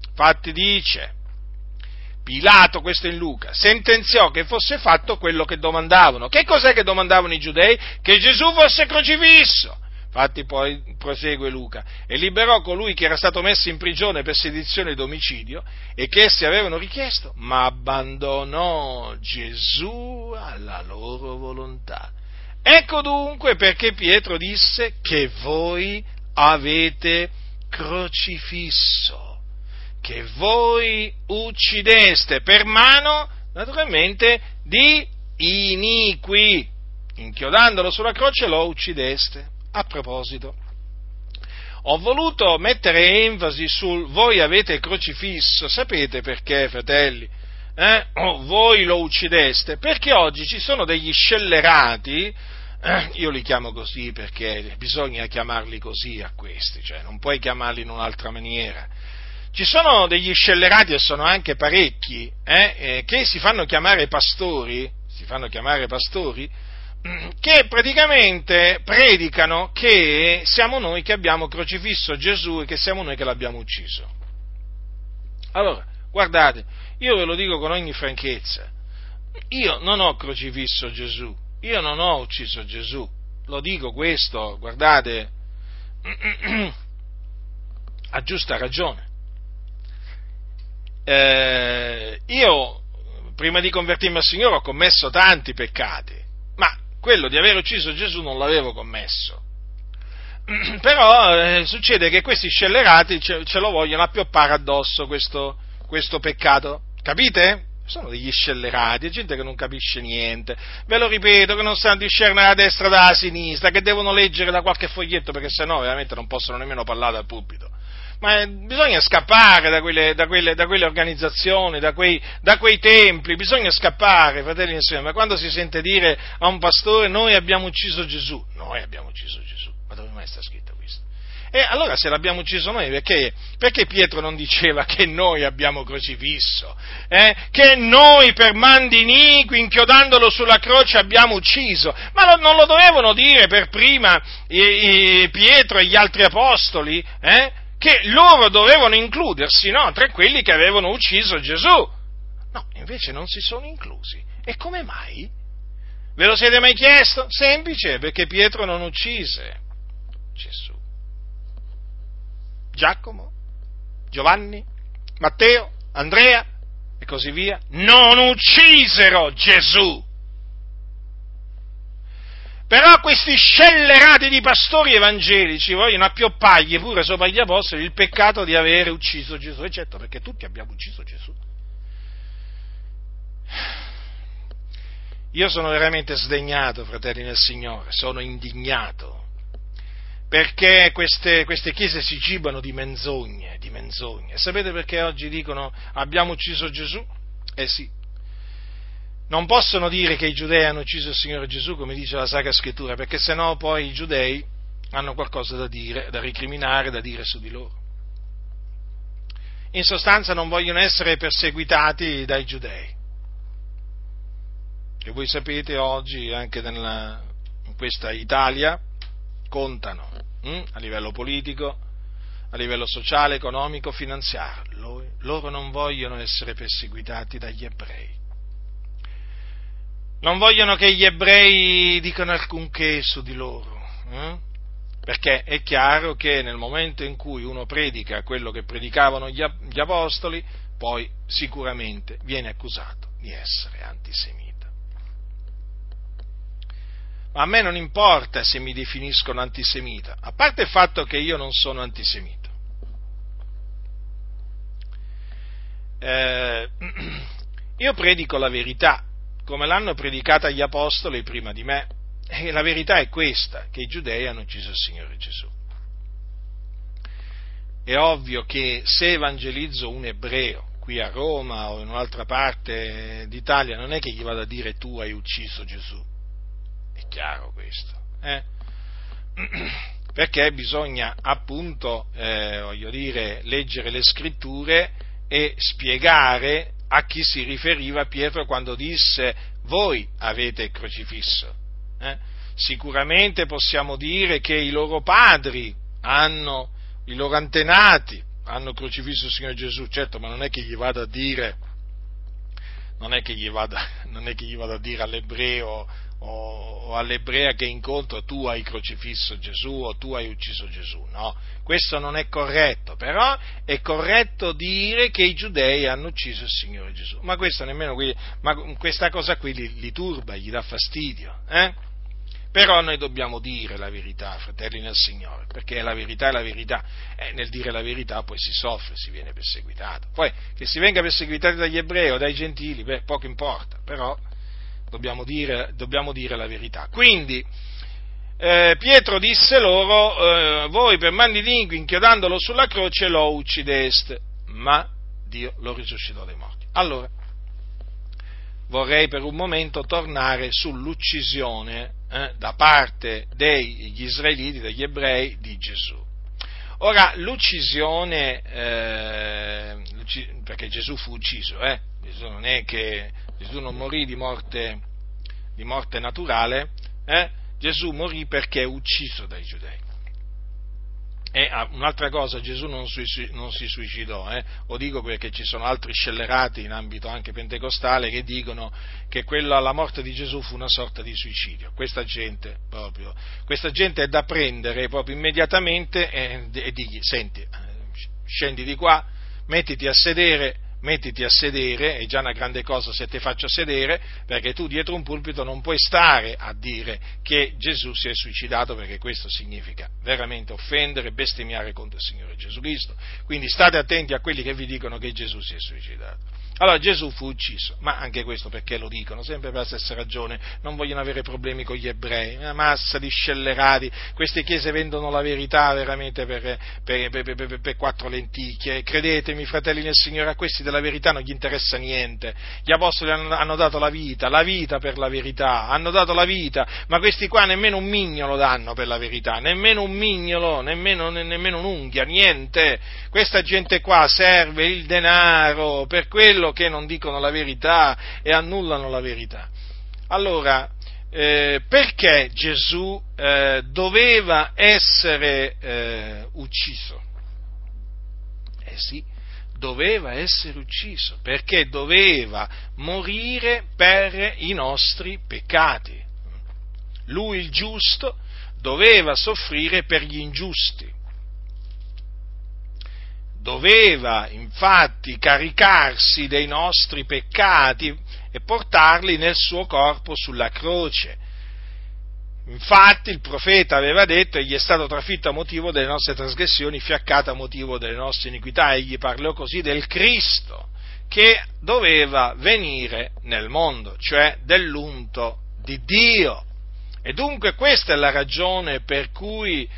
Infatti dice, Pilato, questo è in Luca, sentenziò che fosse fatto quello che domandavano. Che cos'è che domandavano i giudei? Che Gesù fosse crocifisso. Infatti poi prosegue Luca, e liberò colui che era stato messo in prigione per sedizione ed omicidio e che essi avevano richiesto, ma abbandonò Gesù alla loro volontà. Ecco dunque perché Pietro disse che voi avete crocifisso che voi uccideste per mano, naturalmente, di iniqui. Inchiodandolo sulla croce lo uccideste. A proposito, ho voluto mettere enfasi sul voi avete crocifisso, sapete perché, fratelli? Eh? Oh, voi lo uccideste, perché oggi ci sono degli scellerati, eh, io li chiamo così perché bisogna chiamarli così a questi, cioè non puoi chiamarli in un'altra maniera, ci sono degli scellerati e sono anche parecchi eh, eh, che si fanno chiamare pastori, si fanno chiamare pastori, che praticamente predicano che siamo noi che abbiamo crocifisso Gesù e che siamo noi che l'abbiamo ucciso. Allora, guardate, io ve lo dico con ogni franchezza, io non ho crocifisso Gesù, io non ho ucciso Gesù, lo dico questo, guardate, a giusta ragione. Eh, io prima di convertirmi al Signore ho commesso tanti peccati, quello di aver ucciso Gesù non l'avevo commesso. Però eh, succede che questi scellerati ce, ce, lo vogliono appioppare addosso questo, questo peccato, capite? sono degli scellerati, gente che non capisce niente. Ve lo ripeto, che non sanno discernere la destra dalla sinistra, che devono leggere da qualche foglietto perché sennò veramente non possono nemmeno parlare dal pubblico. Ma eh, bisogna scappare da quelle, da quelle, da quelle organizzazioni, da quei, da quei, templi, bisogna scappare, fratelli e sorelle. Ma quando si sente dire a un pastore noi abbiamo ucciso Gesù, noi abbiamo ucciso Gesù, ma dove mai sta scritto? E allora se l'abbiamo ucciso noi, perché, perché Pietro non diceva che noi abbiamo crocifisso? Eh? Che noi per mandi iniqui, inchiodandolo sulla croce, abbiamo ucciso? Ma lo, non lo dovevano dire per prima i, i Pietro e gli altri apostoli? Eh? Che loro dovevano includersi no? tra quelli che avevano ucciso Gesù? No, invece non si sono inclusi. E come mai? Ve lo siete mai chiesto? Semplice, perché Pietro non uccise Gesù. Giacomo, Giovanni, Matteo, Andrea e così via, non uccisero Gesù. Però questi scellerati di pastori evangelici vogliono appioppargli pure sopra gli apostoli il peccato di avere ucciso Gesù. E certo, perché tutti abbiamo ucciso Gesù. Io sono veramente sdegnato, fratelli nel Signore, sono indignato perché queste, queste, chiese si cibano di menzogne, di menzogne. Sapete perché oggi dicono abbiamo ucciso Gesù? Eh sì. Non possono dire che i giudei hanno ucciso il Signore Gesù, come dice la Sacra Scrittura, perché sennò poi i giudei hanno qualcosa da dire, da ricriminare, da dire su di loro. In sostanza non vogliono essere perseguitati dai giudei. E voi sapete oggi, anche nella, in questa Italia, contano hm? a livello politico, a livello sociale, economico, finanziario. Loro, non vogliono essere perseguitati dagli ebrei. Non vogliono che gli ebrei dicano alcunché su di loro. Eh? Perché è chiaro che nel momento in cui uno predica quello che predicavano gli, apostoli, poi sicuramente viene accusato di essere antisemita a me non importa se mi definiscono antisemita, a parte il fatto che io non sono antisemita. Eh, io predico la verità, come l'hanno predicata gli apostoli prima di me, e la verità è questa, che i giudei hanno ucciso il Signore Gesù. È ovvio che se evangelizzo un ebreo qui a Roma o in un'altra parte d'Italia, non è che gli vado a dire tu hai ucciso Gesù è chiaro questo. Eh? Perché bisogna appunto, eh, voglio dire, leggere le scritture e spiegare a chi si riferiva Pietro quando disse voi avete crocifisso. Eh? Sicuramente possiamo dire che i loro padri hanno, i loro antenati hanno crocifisso il Signore Gesù, certo, ma non è che gli vada a dire, non è che gli vada, non è che gli vada a dire all'ebreo o, all'ebrea che incontro tu hai crocifisso Gesù o tu hai ucciso Gesù, no, questo non è corretto, però è corretto dire che i giudei hanno ucciso il Signore Gesù, ma, nemmeno, ma questa cosa qui li, li, turba, gli dà fastidio, eh? Però noi dobbiamo dire la verità, fratelli nel Signore, perché la verità è la verità e nel dire la verità poi si soffre, si viene perseguitato. Poi che si venga perseguitati dagli ebrei o dai gentili, beh, poco importa, però dobbiamo dire, dobbiamo dire la verità. Quindi, eh, Pietro disse loro, eh, voi per mani lingui inchiodandolo sulla croce lo uccideste, ma Dio lo risuscitò dai morti. Allora, vorrei per un momento tornare sull'uccisione eh, da parte degli israeliti, degli ebrei di Gesù. Ora, l'uccisione, eh, perché Gesù fu ucciso, eh, Gesù non è che Gesù non morì di morte, di morte naturale, eh? Gesù morì perché ucciso dai giudei. E ah, un'altra cosa, Gesù non, si, non si suicidò, eh? lo dico perché ci sono altri scellerati in ambito anche pentecostale che dicono che quella, la morte di Gesù fu una sorta di suicidio. Questa gente, proprio, questa gente è da prendere proprio immediatamente e, e digli, senti, eh, scendi di qua, mettiti a sedere mettiti a sedere, è già una grande cosa se ti faccio sedere, perché tu dietro un pulpito non puoi stare a dire che Gesù si è suicidato, perché questo significa veramente offendere, bestemmiare contro il Signore Gesù Cristo. Quindi state attenti a quelli che vi dicono che Gesù si è suicidato. Allora Gesù fu ucciso, ma anche questo perché lo dicono? Sempre per la stessa ragione, non vogliono avere problemi con gli ebrei, una massa di scellerati, queste chiese vendono la verità veramente per, per, per, per, quattro lenticchie, credetemi fratelli nel Signore, a questi della verità non gli interessa niente, gli apostoli hanno, hanno dato la vita, la vita per la verità, hanno dato la vita, ma questi qua nemmeno un mignolo danno per la verità, nemmeno un mignolo, nemmeno, nemmeno un'unghia, niente, questa gente qua serve il denaro per quello quello che non dicono la verità e annullano la verità. Allora, eh, perché Gesù eh, doveva essere eh, ucciso? Eh sì, doveva essere ucciso, perché doveva morire per i nostri peccati. Lui il giusto doveva soffrire per gli ingiusti doveva infatti caricarsi dei nostri peccati e portarli nel suo corpo sulla croce. Infatti il profeta aveva detto, egli è stato trafitto a motivo delle nostre trasgressioni, fiaccato a motivo delle nostre iniquità, egli parlò così del Cristo che doveva venire nel mondo, cioè dell'unto di Dio. E dunque questa è la ragione per cui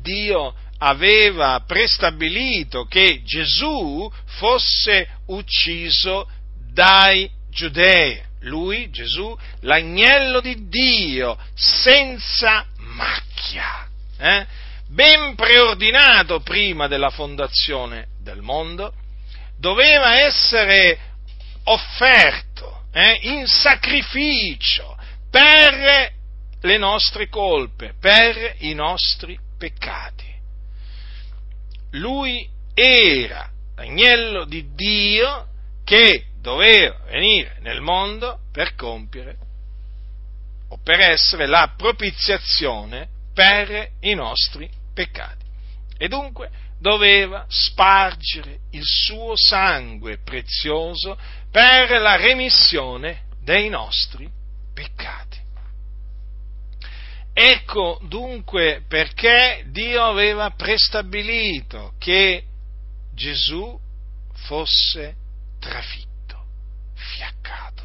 Dio aveva prestabilito che Gesù fosse ucciso dai giudei. Lui, Gesù, l'agnello di Dio, senza macchia, eh? ben preordinato prima della fondazione del mondo, doveva essere offerto eh, in sacrificio per le nostre colpe, per i nostri peccati lui era l'agnello di Dio che doveva venire nel mondo per compiere o per essere la propiziazione per i nostri peccati. E dunque doveva spargere il suo sangue prezioso per la remissione dei nostri peccati. Ecco dunque perché Dio aveva prestabilito che Gesù fosse trafitto, fiaccato.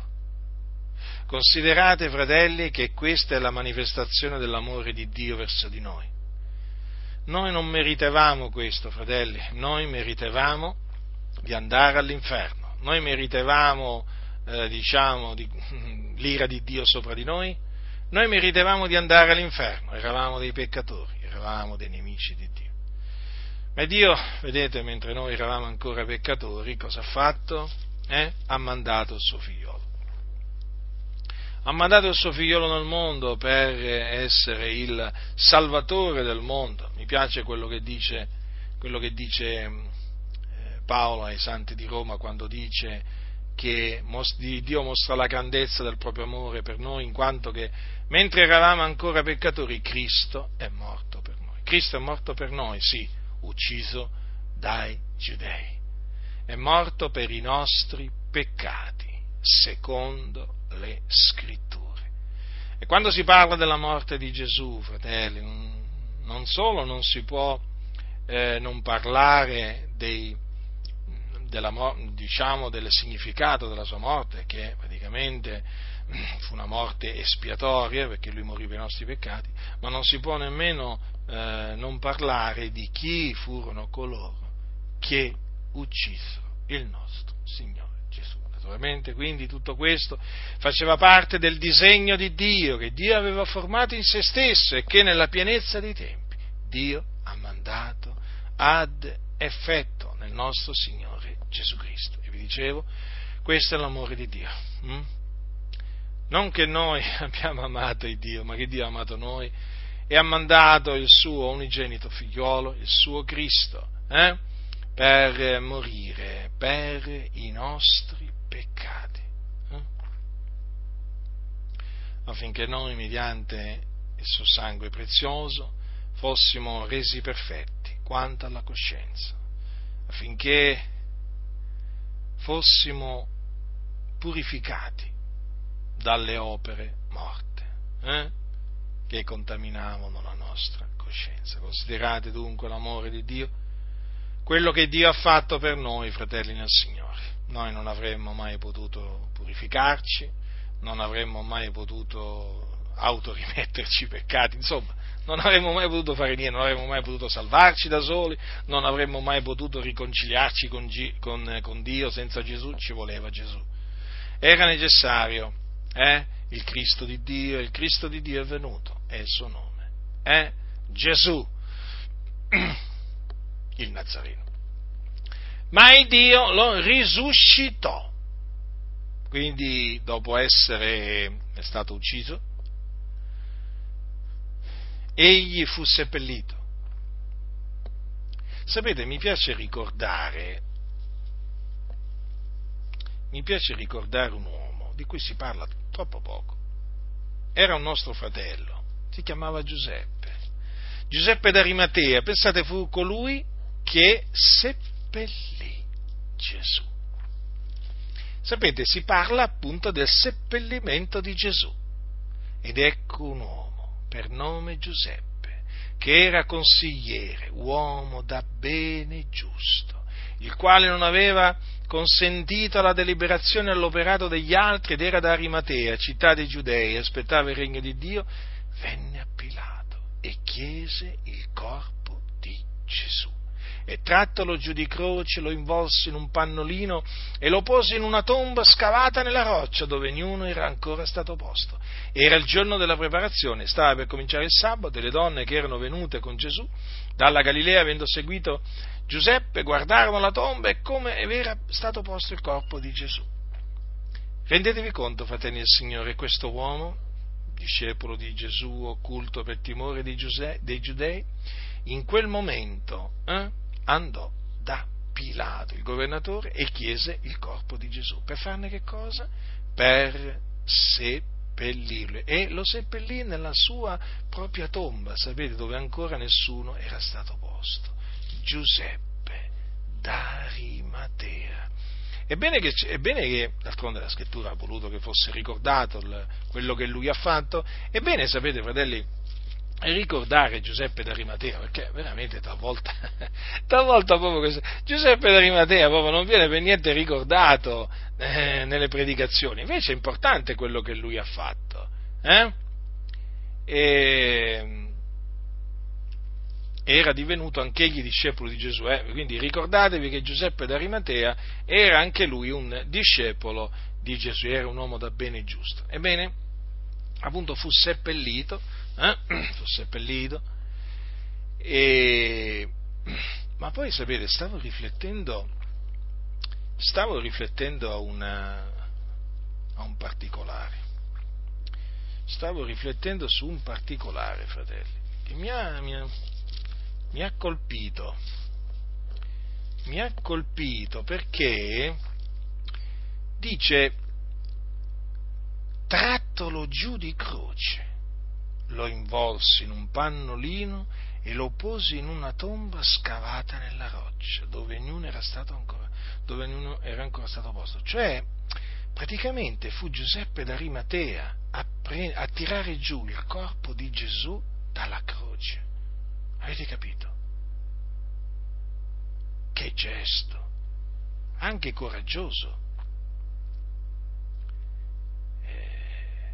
Considerate, fratelli, che questa è la manifestazione dell'amore di Dio verso di noi. Noi non meritevamo questo, fratelli, noi meritevamo di andare all'inferno, noi meritevamo, eh, diciamo, di, l'ira di Dio sopra di noi, noi meritevamo di andare all'inferno, eravamo dei peccatori, eravamo dei nemici di Dio. Ma Dio, vedete, mentre noi eravamo ancora peccatori, cosa ha fatto? Eh? Ha mandato il suo figliolo. Ha mandato il suo figliolo nel mondo per essere il salvatore del mondo. Mi piace quello che dice, quello che dice eh, Paolo ai santi di Roma quando dice che Dio mostra la grandezza del proprio amore per noi in quanto che mentre eravamo ancora peccatori Cristo è morto per noi. Cristo è morto per noi, sì, ucciso dai giudei. È morto per i nostri peccati, secondo le scritture. E quando si parla della morte di Gesù, fratelli, non solo non si può eh, non parlare dei, della, diciamo, del significato della sua morte, che praticamente fu una morte espiatoria perché lui morì per i nostri peccati, ma non si può nemmeno eh, non parlare di chi furono coloro che uccisero il nostro Signore Gesù. Naturalmente quindi tutto questo faceva parte del disegno di Dio che Dio aveva formato in se stesso e che nella pienezza dei tempi Dio ha mandato ad effetto nel nostro Signore Gesù Cristo. E vi dicevo, questo è l'amore di Dio. Hm? Non che noi abbiamo amato il Dio, ma che Dio ha amato noi e ha mandato il suo unigenito figliolo, il suo Cristo, eh? per morire per i nostri peccati, eh? affinché noi, mediante il suo sangue prezioso, fossimo resi perfetti quanto alla coscienza, affinché fossimo purificati dalle opere morte eh? che contaminavano la nostra coscienza. Considerate dunque l'amore di Dio, quello che Dio ha fatto per noi, fratelli nel Signore. noi non avremmo mai potuto purificarci, non avremmo mai potuto autorimetterci i peccati, insomma, non avremmo mai potuto fare niente, non avremmo mai potuto salvarci da soli, non avremmo mai potuto riconciliarci con, G, con, con Dio senza Gesù, ci voleva Gesù. Era necessario, eh? Il Cristo di Dio, il Cristo di Dio è venuto, è il suo nome, è Gesù, il Nazareno. Ma il Dio lo risuscitò, quindi dopo essere stato ucciso, egli fu seppellito. Sapete, mi piace ricordare, mi piace ricordare un uomo di cui si parla troppo poco. Era un nostro fratello, si chiamava Giuseppe. Giuseppe d'Arimatea, pensate, fu colui che seppellì Gesù. Sapete, si parla appunto del seppellimento di Gesù. Ed ecco un uomo per nome Giuseppe, che era consigliere, uomo da bene e giusto, il quale non aveva consentito la deliberazione all'operato degli altri ed era da Arimatea, città dei Giudei, aspettava il regno di Dio, venne a Pilato e chiese il corpo di Gesù e trattolo giù di croce lo involse in un pannolino e lo pose in una tomba scavata nella roccia dove ognuno era ancora stato posto. Era il giorno della preparazione, stava per cominciare il sabato e le donne che erano venute con Gesù dalla Galilea avendo seguito Giuseppe guardarono la tomba e come era stato posto il corpo di Gesù. Rendetevi conto, fratelli del Signore, questo uomo, discepolo di Gesù, occulto per timore dei, Giudei, in quel momento eh, andò da Pilato, il governatore, e chiese il corpo di Gesù. Per farne che cosa? Per seppellirlo. E lo seppellì nella sua propria tomba, sapete, dove ancora nessuno era stato posto. Giuseppe d'Arimatea. Ebbene che, ebbene che, d'altronde la scrittura ha voluto che fosse ricordato quello che lui ha fatto, ebbene sapete fratelli, ricordare Giuseppe d'Arimatea, perché veramente talvolta, talvolta proprio questo, Giuseppe d'Arimatea proprio non viene per niente ricordato eh, nelle predicazioni, invece è importante quello che lui ha fatto. Eh? E, era divenuto anch'egli discepolo di Gesù, eh? quindi ricordatevi che Giuseppe d'Arimatea era anche lui un discepolo di Gesù, era un uomo da bene e giusto. Ebbene, appunto fu seppellito eh? fu seppellito, e... ma poi sapete, stavo riflettendo, stavo riflettendo a, una, a un particolare, stavo riflettendo su un particolare, fratelli, che mi ha, mi ha, mi ha colpito, mi ha colpito perché dice trattolo giù di croce lo involse in un pannolino e lo pose in una tomba scavata nella roccia, dove ognuno era ancora, era ancora stato posto. Cioè, praticamente fu Giuseppe d'Arimatea a, pre- a tirare giù il corpo di Gesù dalla croce. Avete capito? Che gesto, anche coraggioso. Eh,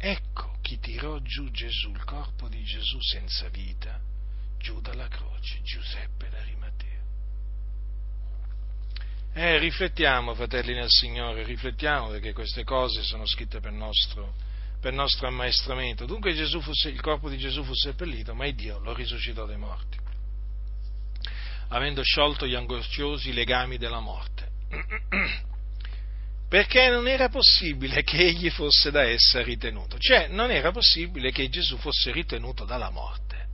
ecco chi tirò giù Gesù, il corpo di Gesù senza vita, giù dalla croce, Giuseppe d'Arimatea. Eh, riflettiamo, fratelli nel Signore, riflettiamo perché queste cose sono scritte per nostro, per nostro ammaestramento. Dunque fu, il corpo di Gesù fu seppellito, ma Dio lo risuscitò dai morti, avendo sciolto gli angosciosi legami della morte. perché non era possibile che egli fosse da essa ritenuto, cioè non era possibile che Gesù fosse ritenuto dalla morte.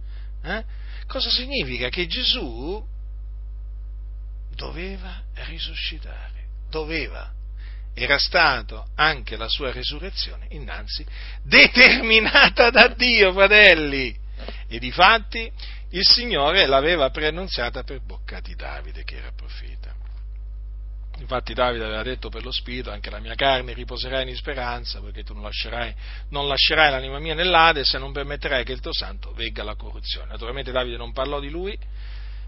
Eh? Cosa significa? Che Gesù doveva risuscitare, doveva. Era stato anche la sua resurrezione innanzi determinata da Dio, fratelli. E difatti il Signore l'aveva preannunziata per bocca di Davide, che era profeta. Infatti Davide aveva detto per lo Spirito, anche la mia carne riposerà in speranza, perché tu non lascerai, non lascerai l'anima mia nell'Ade se non permetterai che il tuo santo vegga la corruzione. Naturalmente Davide non parlò di lui,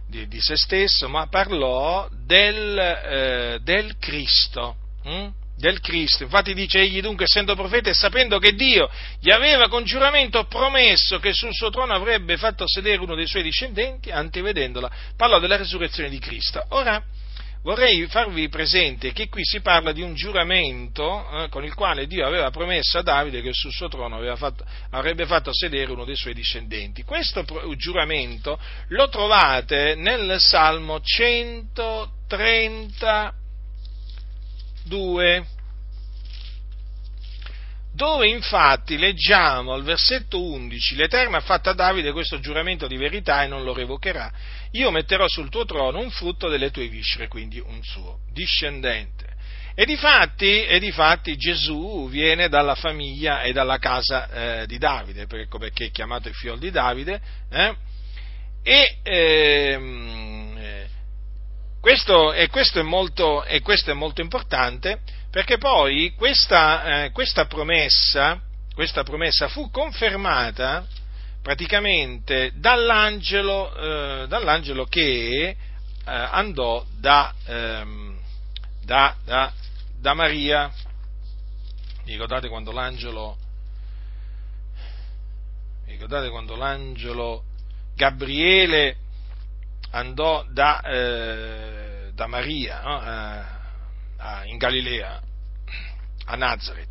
di, di se stesso, ma parlò del, eh, del Cristo. Hm? Del Cristo. Infatti dice egli dunque, essendo profeta e sapendo che Dio gli aveva con giuramento promesso che sul suo trono avrebbe fatto sedere uno dei suoi discendenti, antevedendola, parlò della resurrezione di Cristo. Ora, vorrei farvi presente che qui si parla di un giuramento eh, con il quale Dio aveva promesso a Davide che sul suo trono fatto, avrebbe fatto sedere uno dei suoi discendenti. Questo giuramento lo trovate nel Salmo 132 dove infatti leggiamo al versetto 11, l'Eterno ha fatto a Davide questo giuramento di verità e non lo revocherà, io metterò sul tuo trono un frutto delle tue viscere, quindi un suo discendente. E difatti, e difatti Gesù viene dalla famiglia e dalla casa eh, di Davide, perché è chiamato il figlio di Davide, eh? e, ehm, eh, questo, e, questo molto, e, questo, è molto, importante perché poi questa, eh, questa, promessa, questa promessa, fu confermata praticamente dall'angelo, eh, dall'angelo che eh, andò da, ehm, da, da, da, Maria. Vi ricordate quando l'angelo, ricordate quando l'angelo Gabriele andò da, eh, da Maria no? In Galilea, a Nazareth.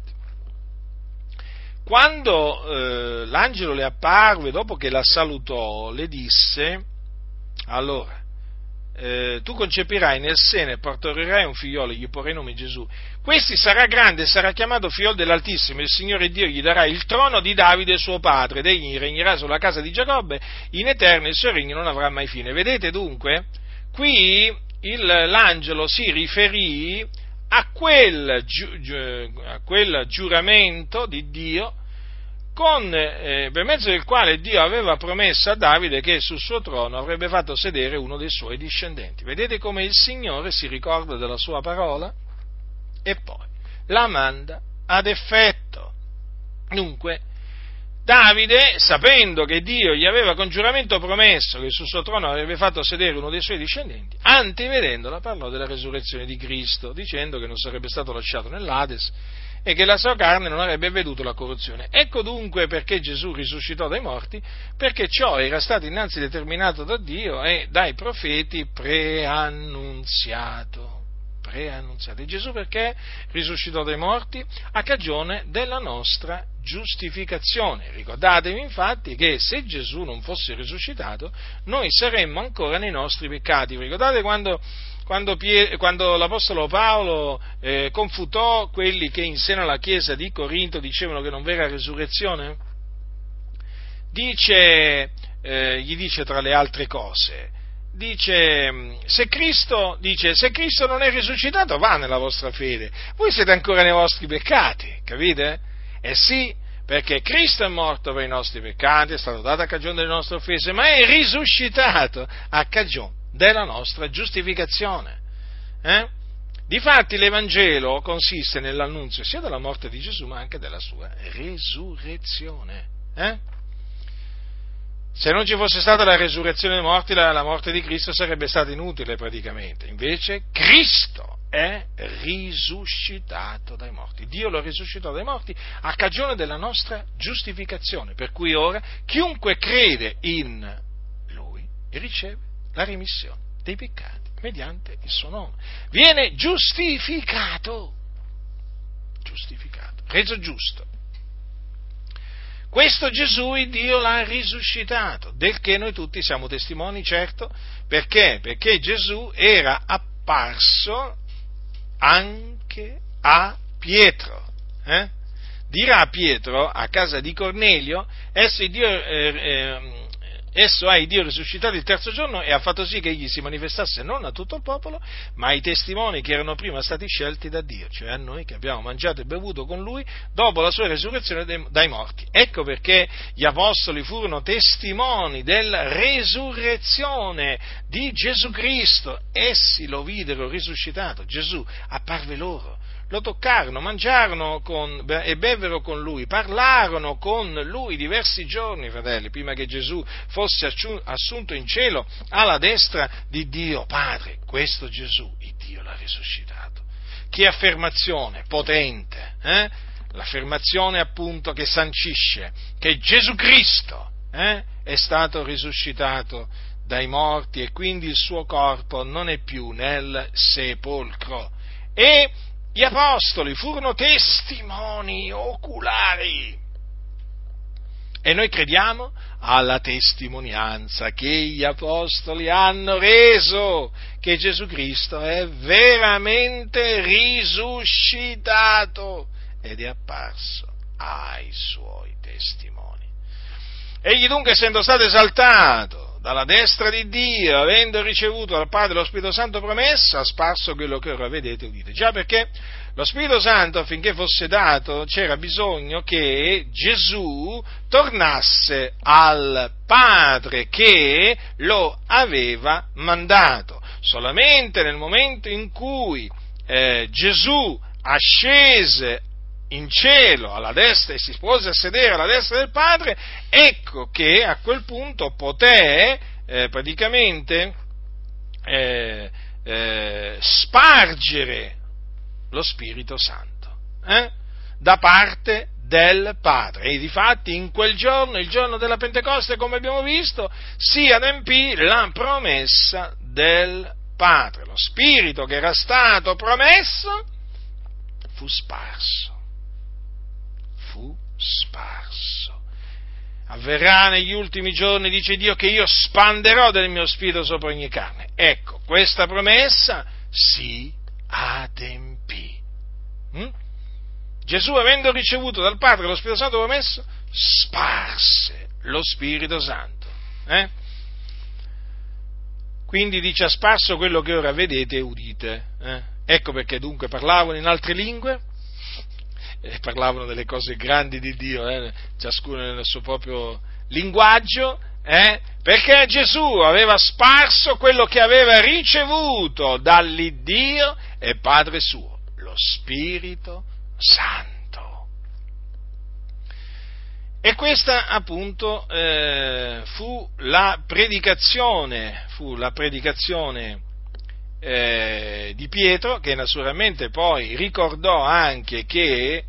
Quando eh, l'angelo le apparve, dopo che la salutò, le disse, allora, eh, tu concepirai nel seno e partorirai un figliolo, gli porrai nome Gesù. Questi sarà grande e sarà chiamato figliolo dell'Altissimo, il Signore Dio gli darà il trono di Davide suo padre, ed egli regnerà sulla casa di Giacobbe in eterno, il suo regno non avrà mai fine. Vedete dunque? Qui il, l'angelo si riferì a quel, a quel giuramento di Dio con, eh, per mezzo del quale Dio aveva promesso a Davide che sul suo trono avrebbe fatto sedere uno dei suoi discendenti. Vedete come il Signore si ricorda della sua parola e poi la manda ad effetto. Dunque, Davide, sapendo che Dio gli aveva con giuramento promesso che sul suo trono avrebbe fatto sedere uno dei suoi discendenti, antivedendola parlò della resurrezione di Cristo, dicendo che non sarebbe stato lasciato nell'Ades e che la sua carne non avrebbe veduto la corruzione. Ecco dunque perché Gesù risuscitò dai morti, perché ciò era stato innanzi determinato da Dio e dai profeti preannunziato preannunziati. Gesù perché risuscitò dai morti? A cagione della nostra giustificazione. Ricordatevi infatti che se Gesù non fosse risuscitato, noi saremmo ancora nei nostri peccati. Ricordate quando, quando, quando l'Apostolo Paolo eh, confutò quelli che in seno alla chiesa di Corinto dicevano che non vera resurrezione? Dice, eh, gli dice tra le altre cose, dice se, Cristo, dice, se Cristo non è risuscitato va nella vostra fede, voi siete ancora nei vostri peccati, capite? Eh sì, perché Cristo è morto per i nostri peccati, è stato dato a cagione delle nostre offese, ma è risuscitato a cagione della nostra giustificazione. Eh? Difatti l'Evangelo consiste nell'annunzio sia della morte di Gesù ma anche della sua resurrezione. Eh? Se non ci fosse stata la resurrezione dei morti, la, la morte di Cristo sarebbe stata inutile praticamente. Invece Cristo è risuscitato dai morti. Dio lo risuscitò dai morti a cagione della nostra giustificazione. Per cui ora chiunque crede in Lui riceve la remissione dei peccati mediante il suo nome. Viene giustificato. Giustificato. Reso giusto questo Gesù Dio l'ha risuscitato, del che noi tutti siamo testimoni, certo, perché? Perché Gesù era apparso anche a Pietro. Eh? Dirà Pietro, a casa di Cornelio, esso Dio, eh, eh, Esso ha Dio risuscitato il terzo giorno e ha fatto sì che egli si manifestasse non a tutto il popolo, ma ai testimoni che erano prima stati scelti da Dio, cioè a noi che abbiamo mangiato e bevuto con lui dopo la sua resurrezione dai morti. Ecco perché gli apostoli furono testimoni della resurrezione di Gesù Cristo. Essi lo videro risuscitato. Gesù apparve loro lo toccarono, mangiarono con, e bevvero con lui, parlarono con lui diversi giorni, fratelli, prima che Gesù fosse assunto in cielo alla destra di Dio Padre. Questo Gesù, il Dio l'ha risuscitato. Che affermazione potente, eh? L'affermazione appunto che sancisce che Gesù Cristo eh, è stato risuscitato dai morti e quindi il suo corpo non è più nel sepolcro. E gli apostoli furono testimoni oculari. E noi crediamo alla testimonianza che gli apostoli hanno reso che Gesù Cristo è veramente risuscitato ed è apparso ai suoi testimoni. Egli dunque, essendo stato esaltato dalla destra di Dio, avendo ricevuto dal Padre lo Spirito Santo promessa, ha sparso quello che ora vedete e udite. Già perché lo Spirito Santo, affinché fosse dato, c'era bisogno che Gesù tornasse al Padre che lo aveva mandato. Solamente nel momento in cui eh, Gesù ascese in cielo alla destra e si pose a sedere alla destra del Padre, ecco che a quel punto poté eh, praticamente eh, eh, spargere lo Spirito Santo eh, da parte del Padre. E difatti in quel giorno, il giorno della Pentecoste, come abbiamo visto, si adempì la promessa del Padre. Lo Spirito che era stato promesso fu sparso sparso. Avverrà negli ultimi giorni, dice Dio, che io spanderò del mio spirito sopra ogni carne. Ecco, questa promessa si adempì. Hm? Gesù, avendo ricevuto dal Padre lo Spirito Santo promesso, sparse lo Spirito Santo. Eh? Quindi dice ha sparso quello che ora vedete e udite. Eh? Ecco perché dunque parlavano in altre lingue, eh, parlavano delle cose grandi di Dio, eh, ciascuno nel suo proprio linguaggio, eh, perché Gesù aveva sparso quello che aveva ricevuto dall'Iddio e Padre suo, lo Spirito Santo. E questa appunto eh, fu la predicazione, fu la predicazione eh, di Pietro, che naturalmente poi ricordò anche che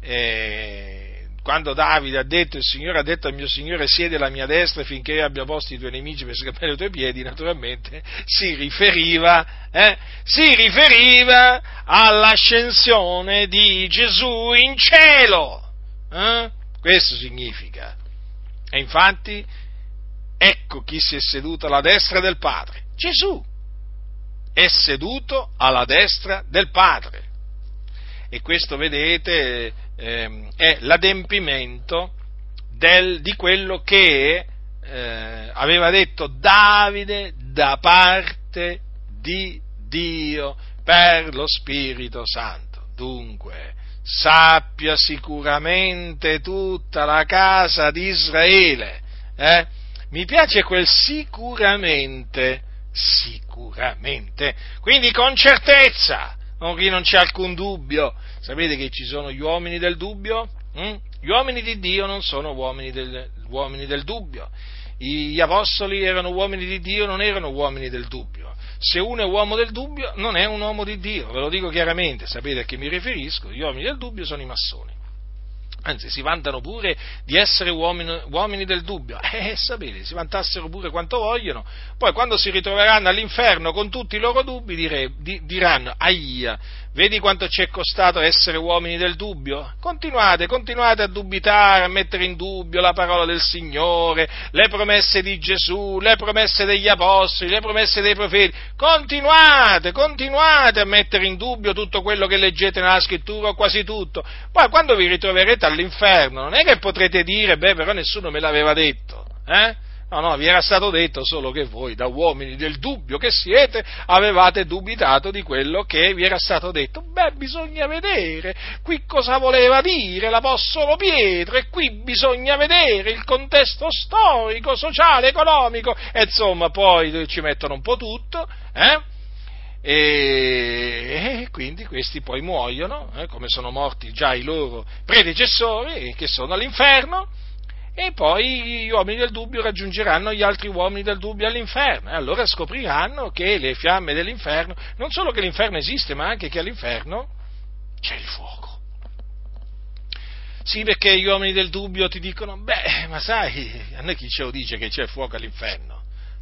eh, quando Davide ha detto il Signore ha detto al mio Signore siede alla mia destra finché io abbia posto i tuoi nemici per scappare ai tuoi piedi, naturalmente si riferiva, eh, si riferiva all'ascensione di Gesù in cielo. Eh? Questo significa. E infatti, ecco chi si è seduto alla destra del Padre, Gesù è seduto alla destra del Padre. E questo, vedete, ehm, è l'adempimento del, di quello che eh, aveva detto Davide da parte di Dio per lo Spirito Santo. Dunque, sappia sicuramente tutta la casa di Israele. Eh? Mi piace quel sicuramente Sicuramente. Quindi con certezza, non, non c'è alcun dubbio. Sapete che ci sono gli uomini del dubbio? Mm? Gli uomini di Dio non sono uomini del, uomini del dubbio. Gli apostoli erano uomini di Dio, non erano uomini del dubbio. Se uno è uomo del dubbio, non è un uomo di Dio, ve lo dico chiaramente, sapete a chi mi riferisco? Gli uomini del dubbio sono i massoni anzi si vantano pure di essere uomini, uomini, del dubbio, eh, sapete, si vantassero pure quanto vogliono, poi quando si ritroveranno all'inferno con tutti i loro dubbi dire, di, diranno, aia, vedi quanto ci è costato essere uomini del dubbio? Continuate, continuate a dubitare, a mettere in dubbio la parola del Signore, le promesse di Gesù, le promesse degli apostoli, le promesse dei profeti, continuate, continuate a mettere in dubbio tutto quello che leggete nella scrittura o quasi tutto, poi quando vi ritroverete all'inferno, non è che potrete dire, beh, però nessuno me l'aveva detto, eh? No, no, vi era stato detto solo che voi, da uomini del dubbio che siete, avevate dubitato di quello che vi era stato detto. Beh, bisogna vedere qui cosa voleva dire l'Apostolo Pietro e qui bisogna vedere il contesto storico, sociale, economico, e insomma poi ci mettono un po' tutto, eh? e, quindi questi poi muoiono, eh, come sono morti già i loro predecessori, che sono all'inferno, e poi gli uomini del dubbio raggiungeranno gli altri uomini del dubbio all'inferno e allora scopriranno che le fiamme dell'inferno, non solo che l'inferno esiste, ma anche che all'inferno c'è il fuoco. Sì, perché gli uomini del dubbio ti dicono, beh, ma sai, a noi chi ce lo dice che c'è fuoco all'inferno?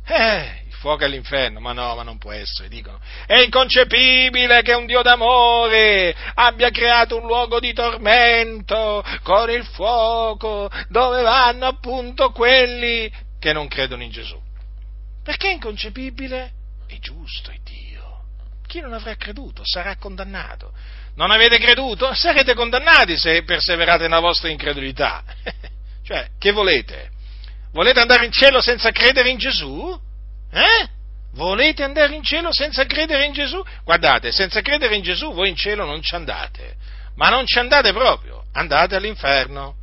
Eh, il fuoco all'inferno, ma no, ma non può essere, dicono. È inconcepibile che un Dio d'amore abbia creato un luogo di tormento con il fuoco dove vanno appunto quelli che non credono in Gesù. Perché è inconcepibile? È giusto, è Dio. Chi non avrà creduto sarà condannato. Non avete creduto? Sarete condannati se perseverate nella vostra incredulità. cioè, che volete? Volete andare in cielo senza credere in Gesù? Eh? Volete andare in cielo senza credere in Gesù? Guardate, senza credere in Gesù voi in cielo non ci andate, ma non ci andate proprio, andate all'inferno.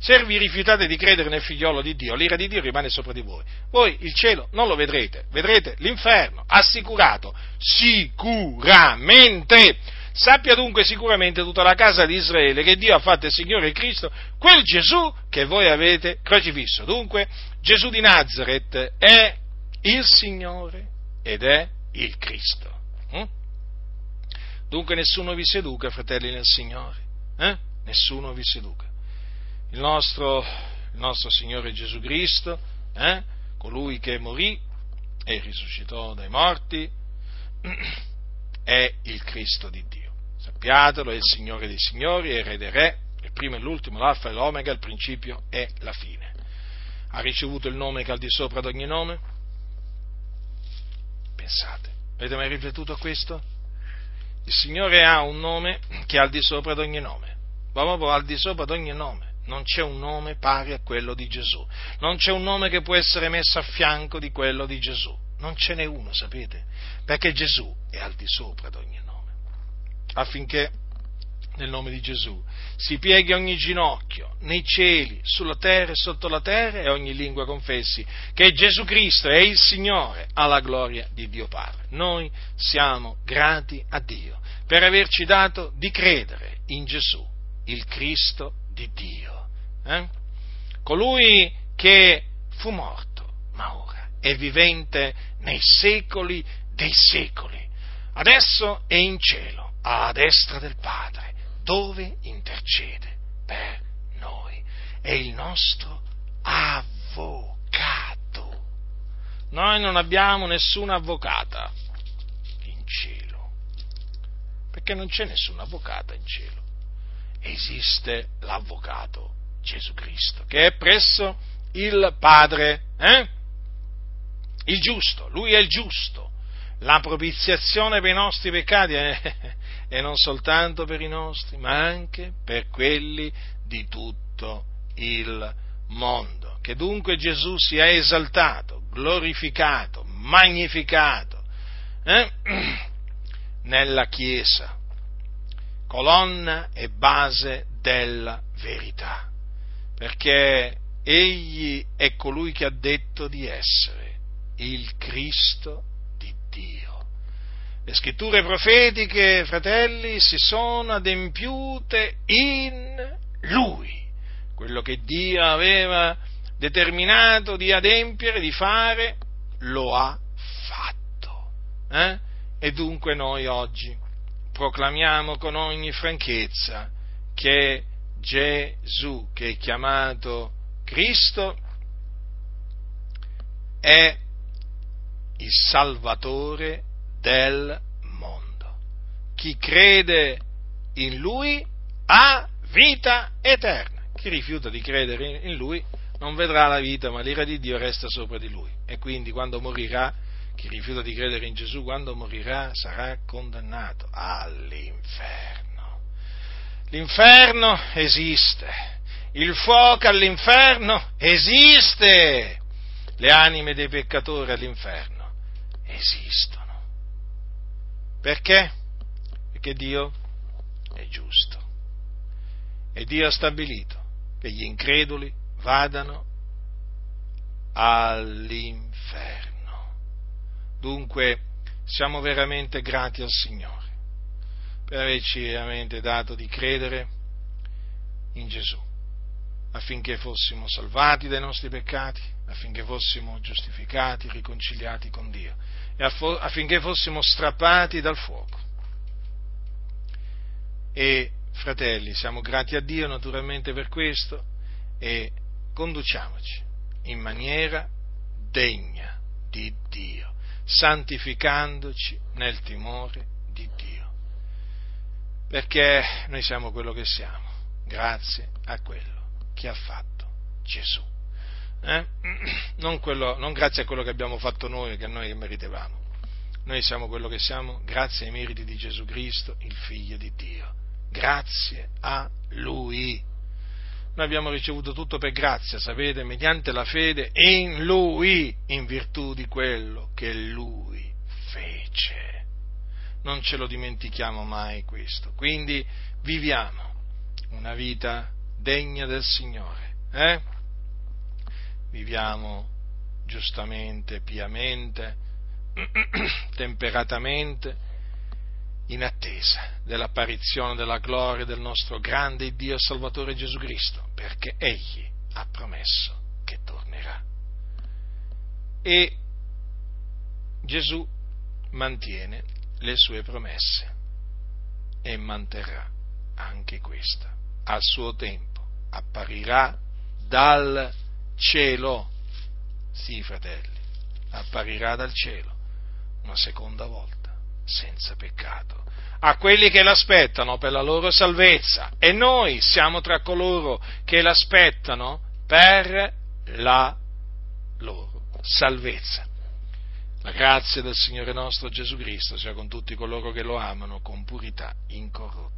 Se vi rifiutate di credere nel figliolo di Dio, l'ira di Dio rimane sopra di voi. Voi il cielo non lo vedrete, vedrete l'inferno, assicurato, sicuramente. Sappia dunque sicuramente tutta la casa di Israele che Dio ha fatto il Signore Cristo, quel Gesù che voi avete crocifisso. Dunque Gesù di Nazareth è il Signore ed è il Cristo. Hm? Dunque nessuno vi seduca, fratelli nel Signore. Eh? Nessuno vi seduca. Il nostro, il nostro Signore Gesù Cristo, eh? colui che morì e risuscitò dai morti, è il Cristo di Dio. Sappiatelo, è il Signore dei Signori, è il Re dei Re, il primo e l'ultimo, l'alfa e l'omega, il principio e la fine. Ha ricevuto il nome che è al di sopra di ogni nome? Pensate, avete mai riflettuto a questo? Il Signore ha un nome che è al di sopra di ogni nome, proprio al di sopra di ogni nome. Non c'è un nome pari a quello di Gesù, non c'è un nome che può essere messo a fianco di quello di Gesù, non ce n'è uno, sapete? Perché Gesù è al di sopra di ogni nome affinché nel nome di Gesù si pieghi ogni ginocchio nei cieli, sulla terra e sotto la terra e ogni lingua confessi che Gesù Cristo è il Signore alla gloria di Dio Padre. Noi siamo grati a Dio per averci dato di credere in Gesù, il Cristo di Dio. Eh? Colui che fu morto, è vivente nei secoli dei secoli. Adesso è in cielo a destra del Padre, dove intercede per noi. È il nostro avvocato. Noi non abbiamo nessuna avvocata in cielo, perché non c'è nessuna avvocata in cielo. Esiste l'avvocato Gesù Cristo, che è presso il Padre, eh? Il giusto, lui è il giusto la propiziazione per i nostri peccati eh, e non soltanto per i nostri, ma anche per quelli di tutto il mondo. Che dunque Gesù sia esaltato, glorificato, magnificato eh? nella Chiesa, colonna e base della verità, perché Egli è colui che ha detto di essere il Cristo Dio. Le scritture profetiche, fratelli, si sono adempiute in Lui, quello che Dio aveva determinato di adempiere, di fare, lo ha fatto. Eh? E dunque noi oggi proclamiamo con ogni franchezza che Gesù, che è chiamato Cristo, è il Salvatore del mondo. Chi crede in Lui ha vita eterna. Chi rifiuta di credere in Lui non vedrà la vita, ma l'ira di Dio resta sopra di Lui. E quindi quando morirà, chi rifiuta di credere in Gesù, quando morirà sarà condannato all'inferno. L'inferno esiste. Il fuoco all'inferno esiste. Le anime dei peccatori all'inferno esistono. Perché? Perché Dio è giusto. E Dio ha stabilito che gli increduli vadano all'inferno. Dunque, siamo veramente grati al Signore per averci veramente dato di credere in Gesù, affinché fossimo salvati dai nostri peccati, affinché fossimo giustificati, riconciliati con Dio e affinché fossimo strappati dal fuoco. E fratelli, siamo grati a Dio naturalmente per questo e conduciamoci in maniera degna di Dio, santificandoci nel timore di Dio, perché noi siamo quello che siamo, grazie a quello che ha fatto Gesù. Eh? Non, quello, non, grazie a quello che abbiamo fatto noi, che noi meritevamo. Noi siamo quello che siamo grazie ai meriti di Gesù Cristo, il Figlio di Dio. Grazie a Lui. Noi abbiamo ricevuto tutto per grazia, sapete, mediante la fede in Lui, in virtù di quello che Lui fece. Non ce lo dimentichiamo mai questo. Quindi viviamo una vita degna del Signore. Eh? Viviamo giustamente, piamente, temperatamente, in attesa dell'apparizione della gloria del nostro grande Dio e Salvatore Gesù Cristo, perché Egli ha promesso che tornerà. E Gesù mantiene le sue promesse e manterrà anche questa. Al suo tempo apparirà dal cielo, sì fratelli, apparirà dal cielo una seconda volta senza peccato, a quelli che l'aspettano per la loro salvezza e noi siamo tra coloro che l'aspettano per la loro salvezza. La grazia del Signore nostro Gesù Cristo sia con tutti coloro che lo amano con purità incorrotta.